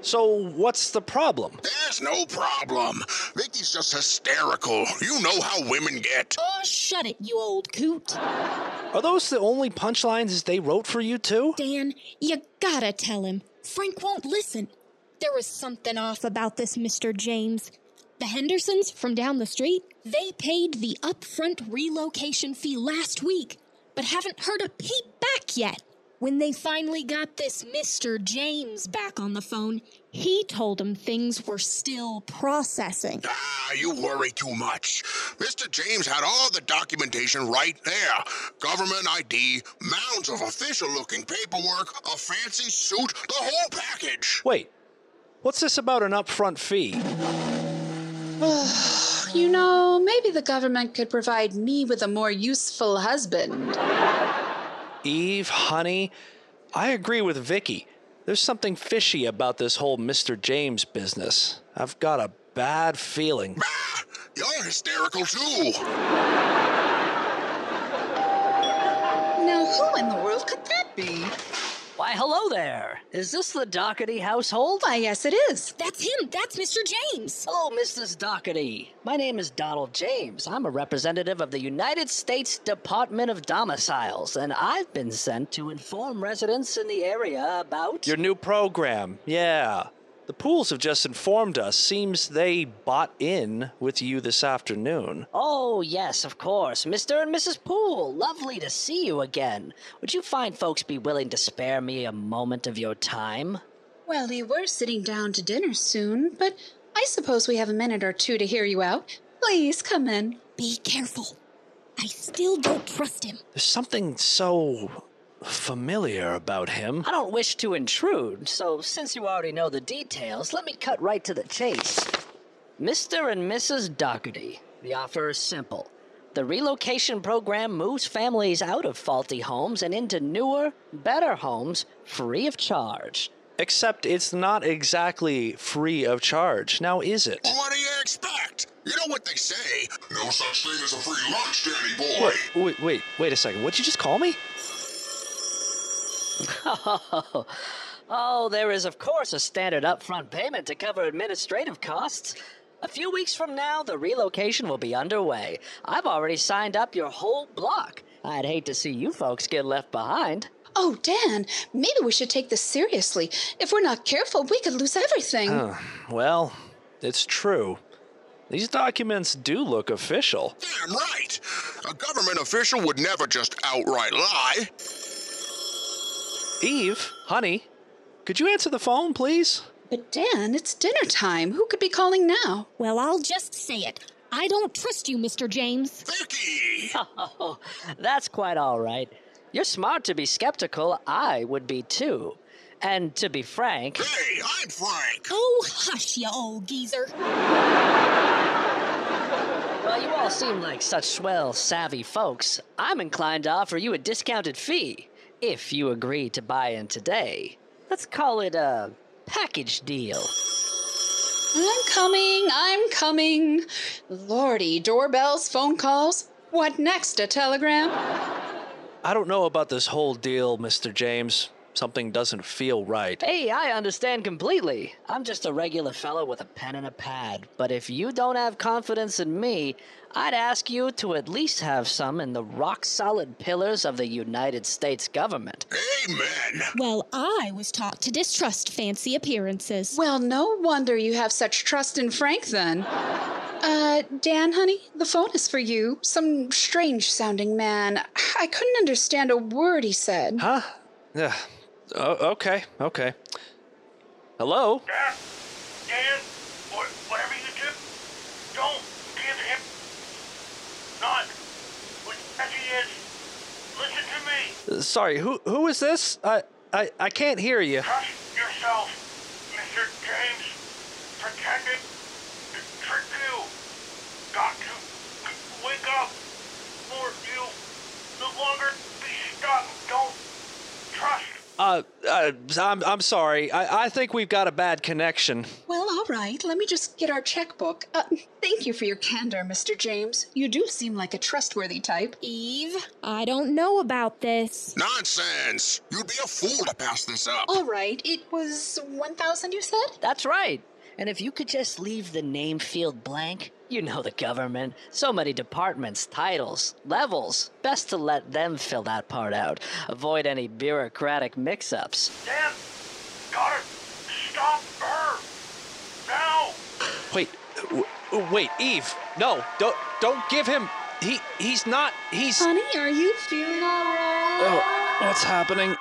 So, what's the problem? There's no problem. Vicky's just hysterical. You know how women get. Oh, shut it, you old coot. Are those the only punchlines they wrote for you, too? Dan, you gotta tell him. Frank won't listen. There was something off about this Mr. James. The Hendersons from down the street, they paid the upfront relocation fee last week, but haven't heard a peep back yet. When they finally got this Mr. James back on the phone, he told them things were still processing. Ah, you worry too much. Mr. James had all the documentation right there government ID, mounds of official looking paperwork, a fancy suit, the whole package. Wait, what's this about an upfront fee? you know, maybe the government could provide me with a more useful husband. Eve, honey, I agree with Vicky. There's something fishy about this whole Mr. James business. I've got a bad feeling. You're hysterical too. Now, who in the world could that be? Why, hello there. Is this the Doherty household? Why, yes, it is. That's him. That's Mr. James. Hello, Mrs. Doherty. My name is Donald James. I'm a representative of the United States Department of Domiciles, and I've been sent to inform residents in the area about. Your new program, yeah. The Pooles have just informed us. Seems they bought in with you this afternoon. Oh, yes, of course. Mr. and Mrs. Poole, lovely to see you again. Would you fine folks be willing to spare me a moment of your time? Well, we were sitting down to dinner soon, but I suppose we have a minute or two to hear you out. Please come in. Be careful. I still don't trust him. There's something so familiar about him. I don't wish to intrude, so since you already know the details, let me cut right to the chase. Mr. and Mrs. Doherty, the offer is simple. The relocation program moves families out of faulty homes and into newer, better homes free of charge. Except it's not exactly free of charge. Now, is it? What do you expect? You know what they say. No such thing as a free lunch, Danny boy. Wait, wait, wait, wait a second. What'd you just call me? Oh, oh, there is, of course, a standard upfront payment to cover administrative costs. A few weeks from now, the relocation will be underway. I've already signed up your whole block. I'd hate to see you folks get left behind. Oh, Dan, maybe we should take this seriously. If we're not careful, we could lose everything. Uh, well, it's true. These documents do look official. Damn right. A government official would never just outright lie. Eve, honey, could you answer the phone, please? But Dan, it's dinner time. Who could be calling now? Well, I'll just say it. I don't trust you, Mr. James. Vicky! Oh, that's quite all right. You're smart to be skeptical. I would be too. And to be frank, Hey, I'm Frank. Oh, hush, you old geezer. well, you all seem like such swell, savvy folks. I'm inclined to offer you a discounted fee if you agree to buy in today. Let's call it a package deal. I'm coming, I'm coming. Lordy, doorbells, phone calls. What next, a telegram? I don't know about this whole deal, Mr. James. Something doesn't feel right. Hey, I understand completely. I'm just a regular fellow with a pen and a pad. But if you don't have confidence in me, I'd ask you to at least have some in the rock solid pillars of the United States government. Amen. Well, I was taught to distrust fancy appearances. Well, no wonder you have such trust in Frank then. Uh, Dan, honey, the phone is for you. Some strange sounding man. I couldn't understand a word he said. Huh? Yeah. Oh, okay, okay. Hello? Dan, Dan, wha- whatever you do, don't give him not as he is. Listen to me. Sorry, who who is this? I I, I can't hear you. Trust yourself, Mr. James. Pretending to trick you. Got to wake up, or you no longer be stuck. Don't trust. Uh, uh I'm I'm sorry. I, I think we've got a bad connection. Well, all right. Let me just get our checkbook. Uh, thank you for your candor, Mr. James. You do seem like a trustworthy type. Eve, I don't know about this. Nonsense. You'd be a fool to pass this up. All right. It was 1,000, you said? That's right. And if you could just leave the name field blank, you know the government. So many departments, titles, levels. Best to let them fill that part out. Avoid any bureaucratic mix ups. Dan, gotta stop her now. Wait, wait, Eve. No, don't don't give him. He he's not. He's. Honey, are you feeling all right? Oh, what's happening? All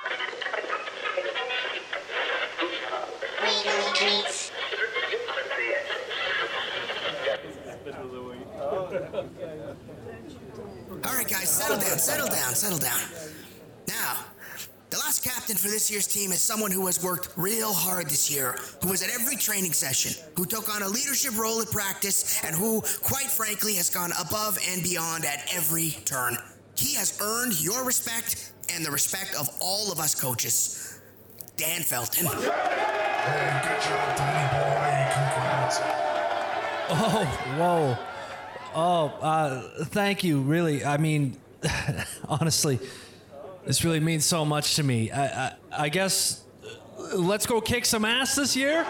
right, guys, settle down, settle down, settle down. Now, the last captain for this year's team is someone who has worked real hard this year, who was at every training session, who took on a leadership role at practice, and who, quite frankly, has gone above and beyond at every turn. He has earned your respect and the respect of all of us coaches. Dan Felton. Hey, good job, Danny boy. Congrats. Oh, whoa. Oh, uh, thank you. Really, I mean, honestly, this really means so much to me. I, I, I guess uh, let's go kick some ass this year.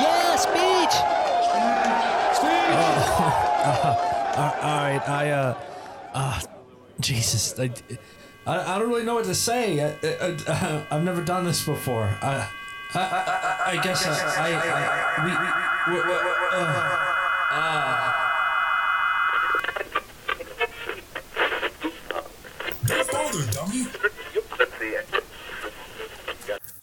Yeah, speech. Speech. Uh, all right, I uh, uh, Jesus, I, I, I don't really know what to say. I, I, I, have never done this before. I, I, I, I guess I, I, I we, we, we, we uh, uh. Dummy.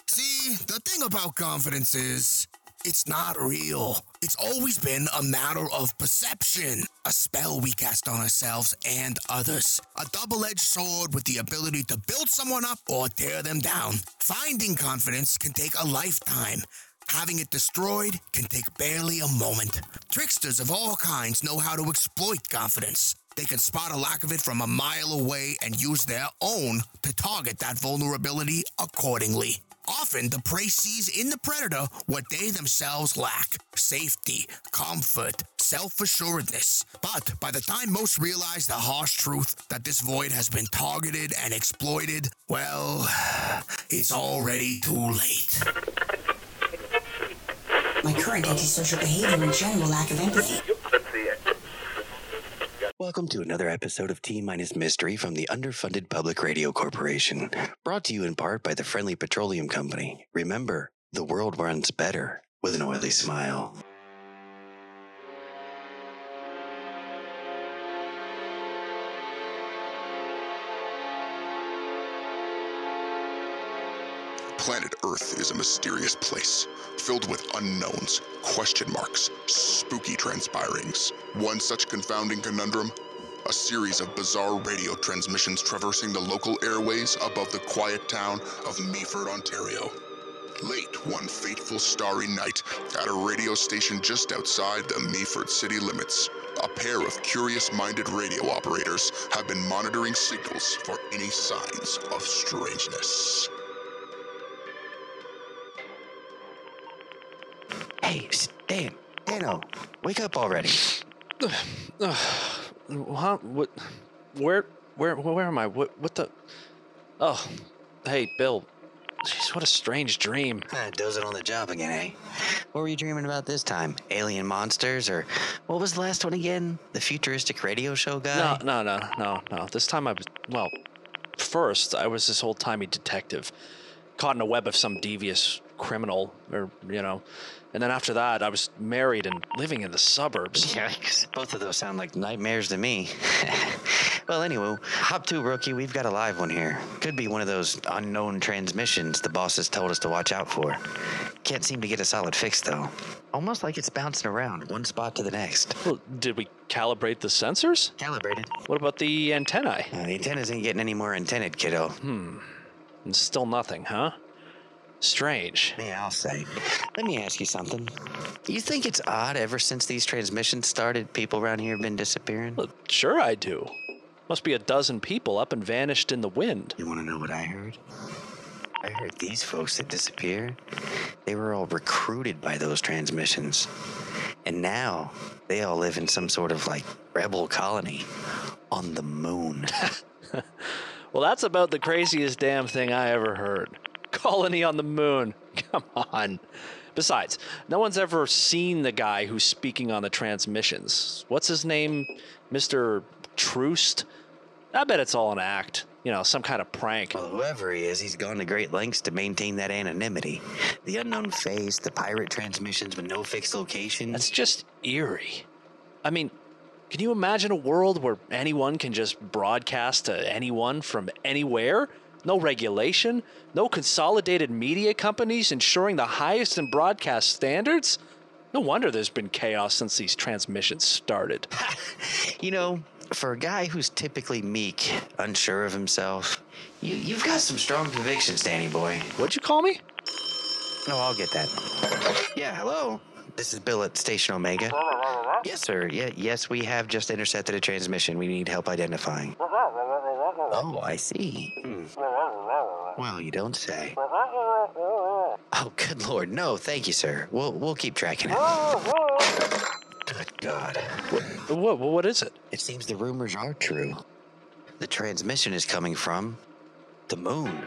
See, the thing about confidence is it's not real. It's always been a matter of perception, a spell we cast on ourselves and others, a double edged sword with the ability to build someone up or tear them down. Finding confidence can take a lifetime. Having it destroyed can take barely a moment. Tricksters of all kinds know how to exploit confidence. They can spot a lack of it from a mile away and use their own to target that vulnerability accordingly. Often, the prey sees in the predator what they themselves lack safety, comfort, self assuredness. But by the time most realize the harsh truth that this void has been targeted and exploited, well, it's already too late. My current antisocial behavior and general lack of empathy. Welcome to another episode of T Minus Mystery from the Underfunded Public Radio Corporation, brought to you in part by the Friendly Petroleum Company. Remember, the world runs better with an oily smile. Planet Earth is a mysterious place, filled with unknowns, question marks, spooky transpirings. One such confounding conundrum a series of bizarre radio transmissions traversing the local airways above the quiet town of Meaford, Ontario. Late one fateful starry night, at a radio station just outside the Meaford city limits, a pair of curious minded radio operators have been monitoring signals for any signs of strangeness. Hey, Dan, Dano, wake up already. Huh? What? Where? Where? Where am I? What? What the? Oh, hey, Bill. Jeez, what a strange dream. Ah, dozing on the job again, eh? What were you dreaming about this time? Alien monsters, or what was the last one again? The futuristic radio show guy? No, no, no, no, no. This time I was well. First, I was this old timey detective, caught in a web of some devious criminal, or you know, and then after that, I was married and living in the suburbs. Yikes. Both of those sound like nightmares to me. well, anyway, hop to, rookie. We've got a live one here. Could be one of those unknown transmissions the bosses told us to watch out for. Can't seem to get a solid fix, though. Almost like it's bouncing around one spot to the next. Well, did we calibrate the sensors? Calibrated. What about the antennae? Uh, the antennas ain't getting any more antennaed, kiddo. Hmm. And still nothing, huh? Strange. Yeah, I'll say. Let me ask you something. You think it's odd ever since these transmissions started, people around here have been disappearing? Well, sure I do. Must be a dozen people up and vanished in the wind. You want to know what I heard? I heard these folks that disappeared, they were all recruited by those transmissions. And now they all live in some sort of like rebel colony on the moon. Well, that's about the craziest damn thing I ever heard. Colony on the moon. Come on. Besides, no one's ever seen the guy who's speaking on the transmissions. What's his name? Mr. Troost? I bet it's all an act. You know, some kind of prank. Well, whoever he is, he's gone to great lengths to maintain that anonymity. The unknown face, the pirate transmissions with no fixed location. That's just eerie. I mean, can you imagine a world where anyone can just broadcast to anyone from anywhere? No regulation, no consolidated media companies ensuring the highest in broadcast standards? No wonder there's been chaos since these transmissions started. You know, for a guy who's typically meek, unsure of himself, you, you've got some strong convictions, Danny boy. What'd you call me? No, I'll get that. Yeah, hello. This is Bill at Station Omega. Yes, sir. Yeah, yes, we have just intercepted a transmission. We need help identifying. Oh, I see. Hmm. Well, you don't say. Oh, good lord, no, thank you, sir. We'll we'll keep tracking it. Good God. What, what is it? It seems the rumors are true. The transmission is coming from the moon.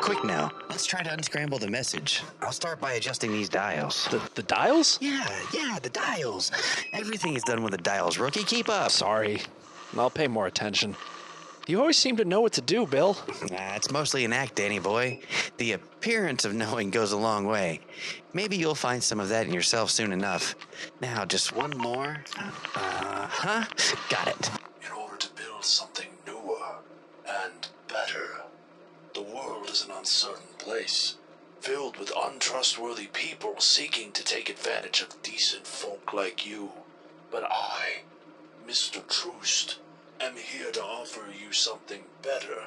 Quick now, let's try to unscramble the message. I'll start by adjusting these dials. The, the dials? Yeah, yeah, the dials. Everything is done with the dials, rookie. Keep up. Sorry. I'll pay more attention. You always seem to know what to do, Bill. Nah, it's mostly an act, Danny boy. The appearance of knowing goes a long way. Maybe you'll find some of that in yourself soon enough. Now, just one more. Uh huh. Got it. In order to build something newer and better, the world is an uncertain place, filled with untrustworthy people seeking to take advantage of decent folk like you. But I, Mr. Troost, am here to offer you something better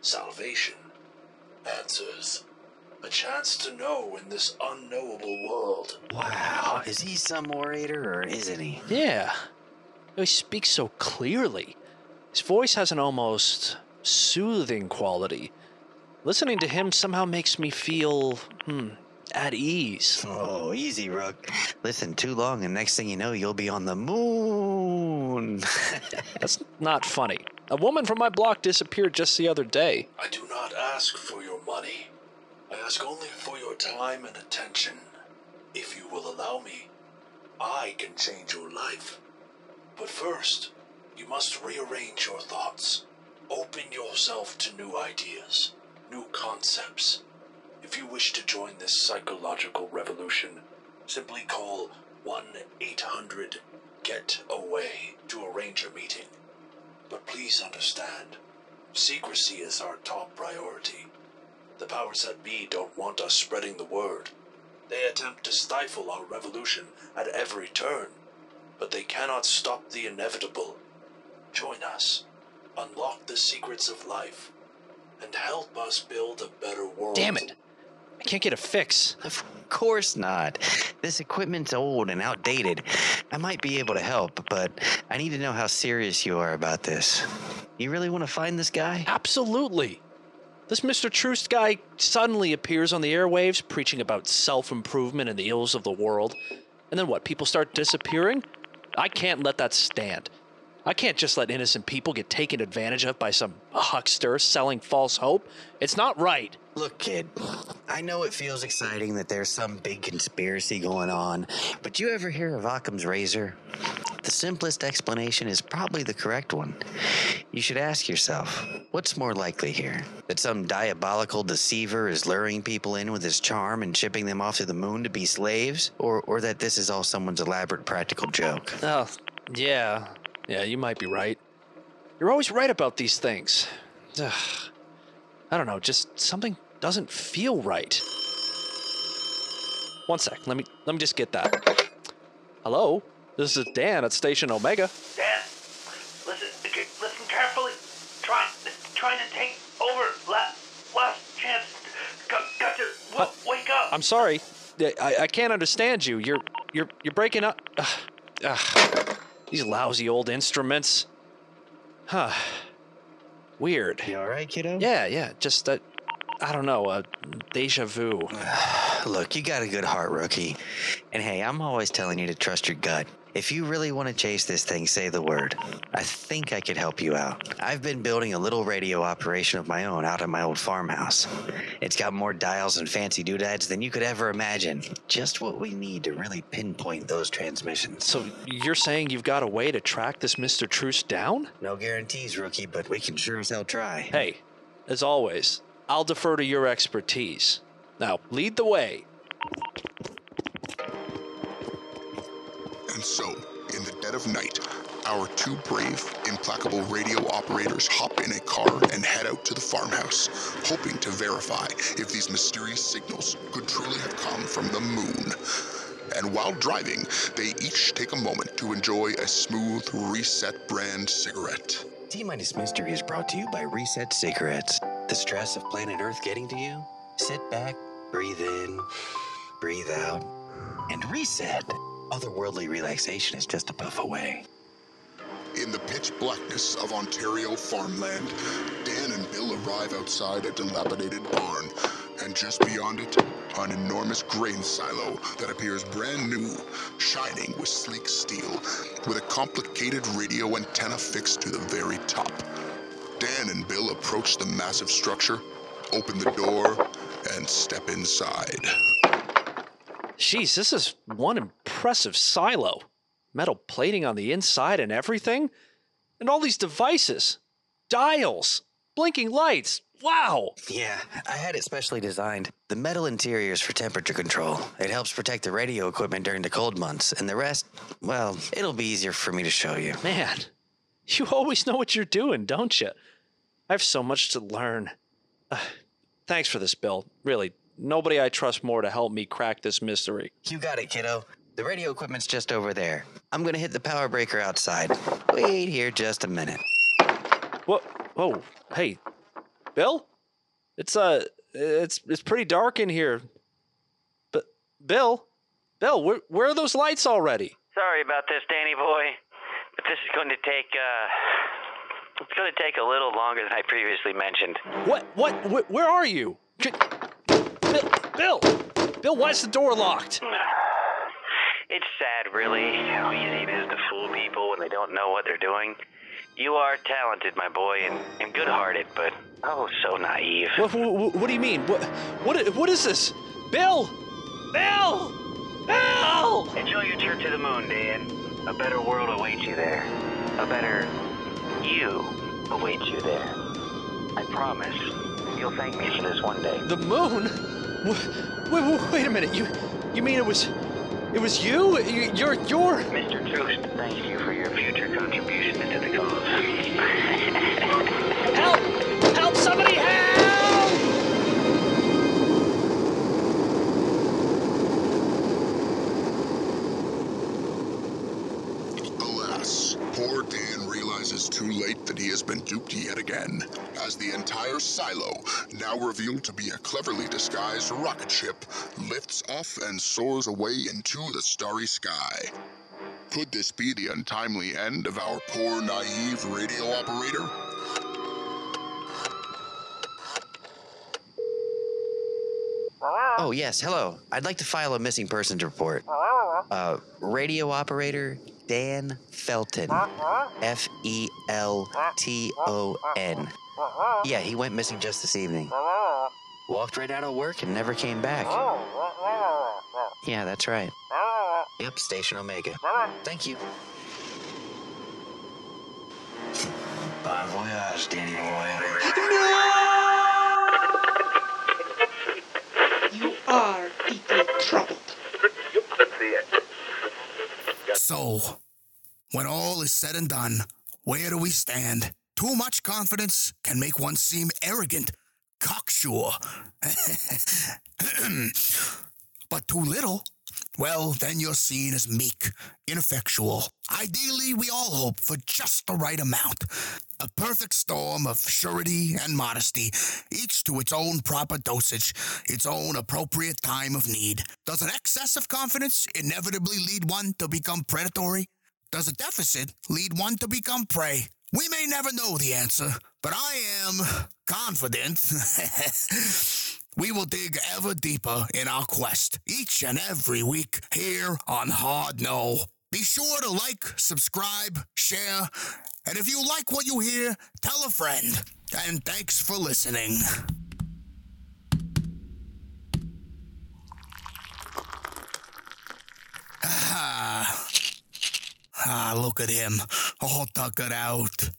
salvation, answers, a chance to know in this unknowable world. Wow. Is he some orator or isn't he? Yeah. He speaks so clearly. His voice has an almost soothing quality. Listening to him somehow makes me feel, hmm, at ease. Oh, easy, Rook. Listen too long, and next thing you know, you'll be on the moon. That's not funny. A woman from my block disappeared just the other day. I do not ask for your money. I ask only for your time and attention. If you will allow me, I can change your life. But first, you must rearrange your thoughts. Open yourself to new ideas, new concepts. If you wish to join this psychological revolution, simply call 1 800 GET AWAY to arrange a meeting. But please understand, secrecy is our top priority. The powers that be don't want us spreading the word. They attempt to stifle our revolution at every turn. but they cannot stop the inevitable. Join us, unlock the secrets of life, and help us build a better world. Damn it. I can't get a fix. Of course not. This equipment's old and outdated. I might be able to help, but I need to know how serious you are about this. You really want to find this guy? Absolutely. This Mr. Troost guy suddenly appears on the airwaves preaching about self improvement and the ills of the world. And then what? People start disappearing? I can't let that stand. I can't just let innocent people get taken advantage of by some huckster selling false hope. It's not right. Look, kid, I know it feels exciting that there's some big conspiracy going on, but you ever hear of Occam's razor? The simplest explanation is probably the correct one. You should ask yourself, what's more likely here? That some diabolical deceiver is luring people in with his charm and shipping them off to the moon to be slaves? Or, or that this is all someone's elaborate practical joke? Oh, yeah. Yeah, you might be right. You're always right about these things. Ugh. I don't know, just something doesn't feel right. One sec, let me let me just get that. Hello, this is Dan at Station Omega. Dan, listen, listen carefully. Trying, trying to take over. Last, last chance. Got, got to w- wake up. I'm sorry, I, I can't understand you. You're you're you're breaking up. Ugh. Ugh. These lousy old instruments. Huh. Weird. You all right, kiddo? Yeah, yeah. Just uh, I don't know. Uh, deja vu. Look, you got a good heart, rookie. And hey, I'm always telling you to trust your gut. If you really want to chase this thing, say the word. I think I could help you out. I've been building a little radio operation of my own out at my old farmhouse. It's got more dials and fancy doodads than you could ever imagine. Just what we need to really pinpoint those transmissions. So you're saying you've got a way to track this Mr. Troost down? No guarantees, rookie, but we can sure as hell try. Hey, as always, I'll defer to your expertise. Now, lead the way. And so, in the dead of night, our two brave, implacable radio operators hop in a car and head out to the farmhouse, hoping to verify if these mysterious signals could truly have come from the moon. And while driving, they each take a moment to enjoy a smooth Reset brand cigarette. T Minus Mystery is brought to you by Reset Cigarettes. The stress of planet Earth getting to you? Sit back, breathe in, breathe out, and reset. Otherworldly relaxation is just a puff away. In the pitch blackness of Ontario farmland, Dan and Bill arrive outside a dilapidated barn, and just beyond it, an enormous grain silo that appears brand new, shining with sleek steel, with a complicated radio antenna fixed to the very top. Dan and Bill approach the massive structure, open the door, and step inside. Jeez, this is one impressive silo. Metal plating on the inside and everything. And all these devices, dials, blinking lights. Wow! Yeah, I had it specially designed. The metal interior is for temperature control. It helps protect the radio equipment during the cold months, and the rest, well, it'll be easier for me to show you. Man, you always know what you're doing, don't you? I have so much to learn. Uh, thanks for this, Bill. Really, nobody I trust more to help me crack this mystery. You got it, kiddo. The radio equipment's just over there. I'm gonna hit the power breaker outside. Wait here just a minute. What? Whoa! Hey, Bill? It's uh, it's it's pretty dark in here. But Bill, Bill, where where are those lights already? Sorry about this, Danny boy, but this is going to take uh, it's going to take a little longer than I previously mentioned. What? What? Wh- where are you? J- Bill, Bill, why is the door locked? It's sad, really, how easy it is to fool people when they don't know what they're doing. You are talented, my boy, and, and good-hearted, but oh, so naive. What, what, what do you mean? What, what? What is this? Bill, Bill, Bill! Enjoy your trip to the moon, Dan. A better world awaits you there. A better you awaits you there. I promise. You'll thank me for this one day. The moon? Wait, wait, a minute. You, you mean it was, it was you? You- You're, you're. Mr. Troost, thank you for your future contribution into the cause. help! Help! Somebody help! Been duped yet again, as the entire silo, now revealed to be a cleverly disguised rocket ship, lifts off and soars away into the starry sky. Could this be the untimely end of our poor, naive radio operator? Oh, yes, hello. I'd like to file a missing persons report. Uh, radio operator Dan Felton. F E L T O N. Yeah, he went missing just this evening. Walked right out of work and never came back. Yeah, that's right. Yep, Station Omega. Thank you. Bon voyage, Danny Boy. You are deeply troubled. So, when all is said and done, where do we stand? Too much confidence can make one seem arrogant, cocksure. but too little, well, then you're seen as meek, ineffectual. Ideally, we all hope for just the right amount. A perfect storm of surety and modesty, each to its own proper dosage, its own appropriate time of need. Does an excess of confidence inevitably lead one to become predatory? Does a deficit lead one to become prey? We may never know the answer, but I am confident we will dig ever deeper in our quest each and every week here on Hard Know. Be sure to like, subscribe, share, and if you like what you hear, tell a friend. And thanks for listening. Ah, ah, look at him, all tuckered out.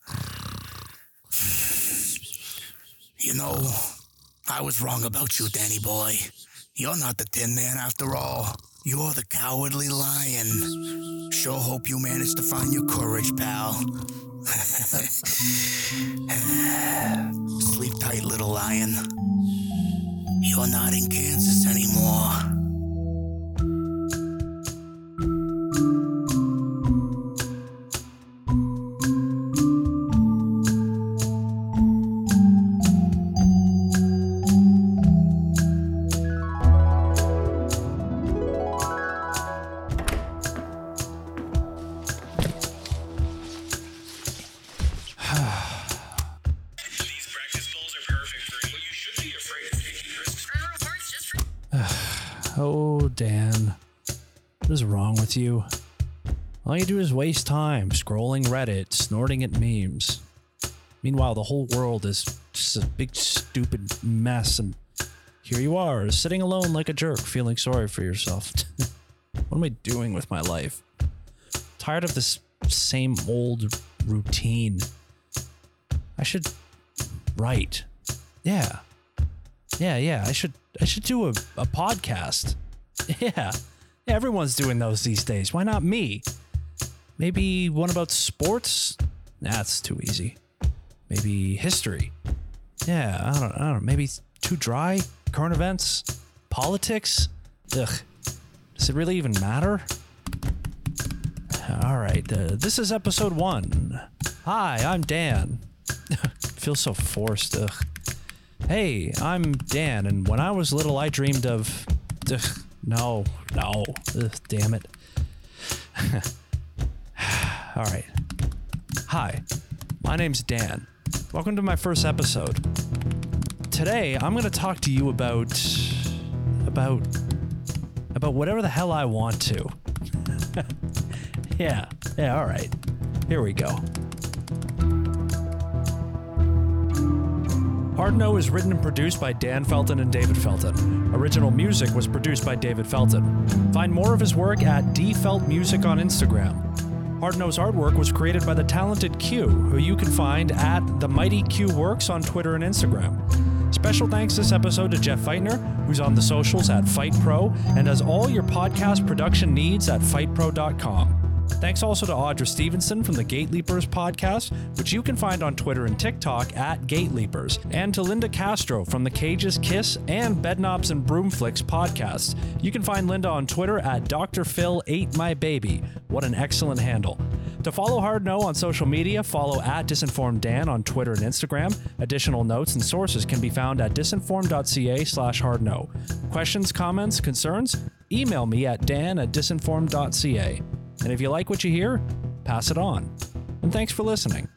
You know, I was wrong about you, Danny boy. You're not the Tin Man after all. You're the cowardly lion. Sure hope you managed to find your courage, pal. Sleep tight, little lion. You're not in Kansas anymore. You do is waste time scrolling Reddit, snorting at memes. Meanwhile, the whole world is just a big stupid mess, and here you are, sitting alone like a jerk, feeling sorry for yourself. what am I doing with my life? Tired of this same old routine. I should write. Yeah. Yeah, yeah. I should I should do a, a podcast. Yeah. yeah. Everyone's doing those these days. Why not me? Maybe one about sports? That's too easy. Maybe history. Yeah, I don't, I don't know. Maybe too dry? Current events? Politics? Ugh. Does it really even matter? All right. Uh, this is episode one. Hi, I'm Dan. Feels so forced. Ugh. Hey, I'm Dan, and when I was little, I dreamed of. Ugh, no, no. Ugh, damn it. All right. Hi, my name's Dan. Welcome to my first episode. Today, I'm going to talk to you about. about. about whatever the hell I want to. yeah, yeah, all right. Here we go. Hard Know is written and produced by Dan Felton and David Felton. Original music was produced by David Felton. Find more of his work at deefeltmusic on Instagram. Hard Know's artwork was created by the talented Q, who you can find at the Mighty Q Works on Twitter and Instagram. Special thanks this episode to Jeff Feightner, who's on the socials at Fight Pro and does all your podcast production needs at fightpro.com. Thanks also to Audra Stevenson from the Gate Leapers podcast, which you can find on Twitter and TikTok at Gate Leapers, and to Linda Castro from the Cages Kiss and Bedknobs and Broomflicks podcasts. You can find Linda on Twitter at Dr. Phil Ate My Baby. What an excellent handle. To follow Hard Know on social media, follow at Disinformed Dan on Twitter and Instagram. Additional notes and sources can be found at disinformed.ca slash hardknow. Questions, comments, concerns? Email me at dan at disinformed.ca. And if you like what you hear, pass it on. And thanks for listening.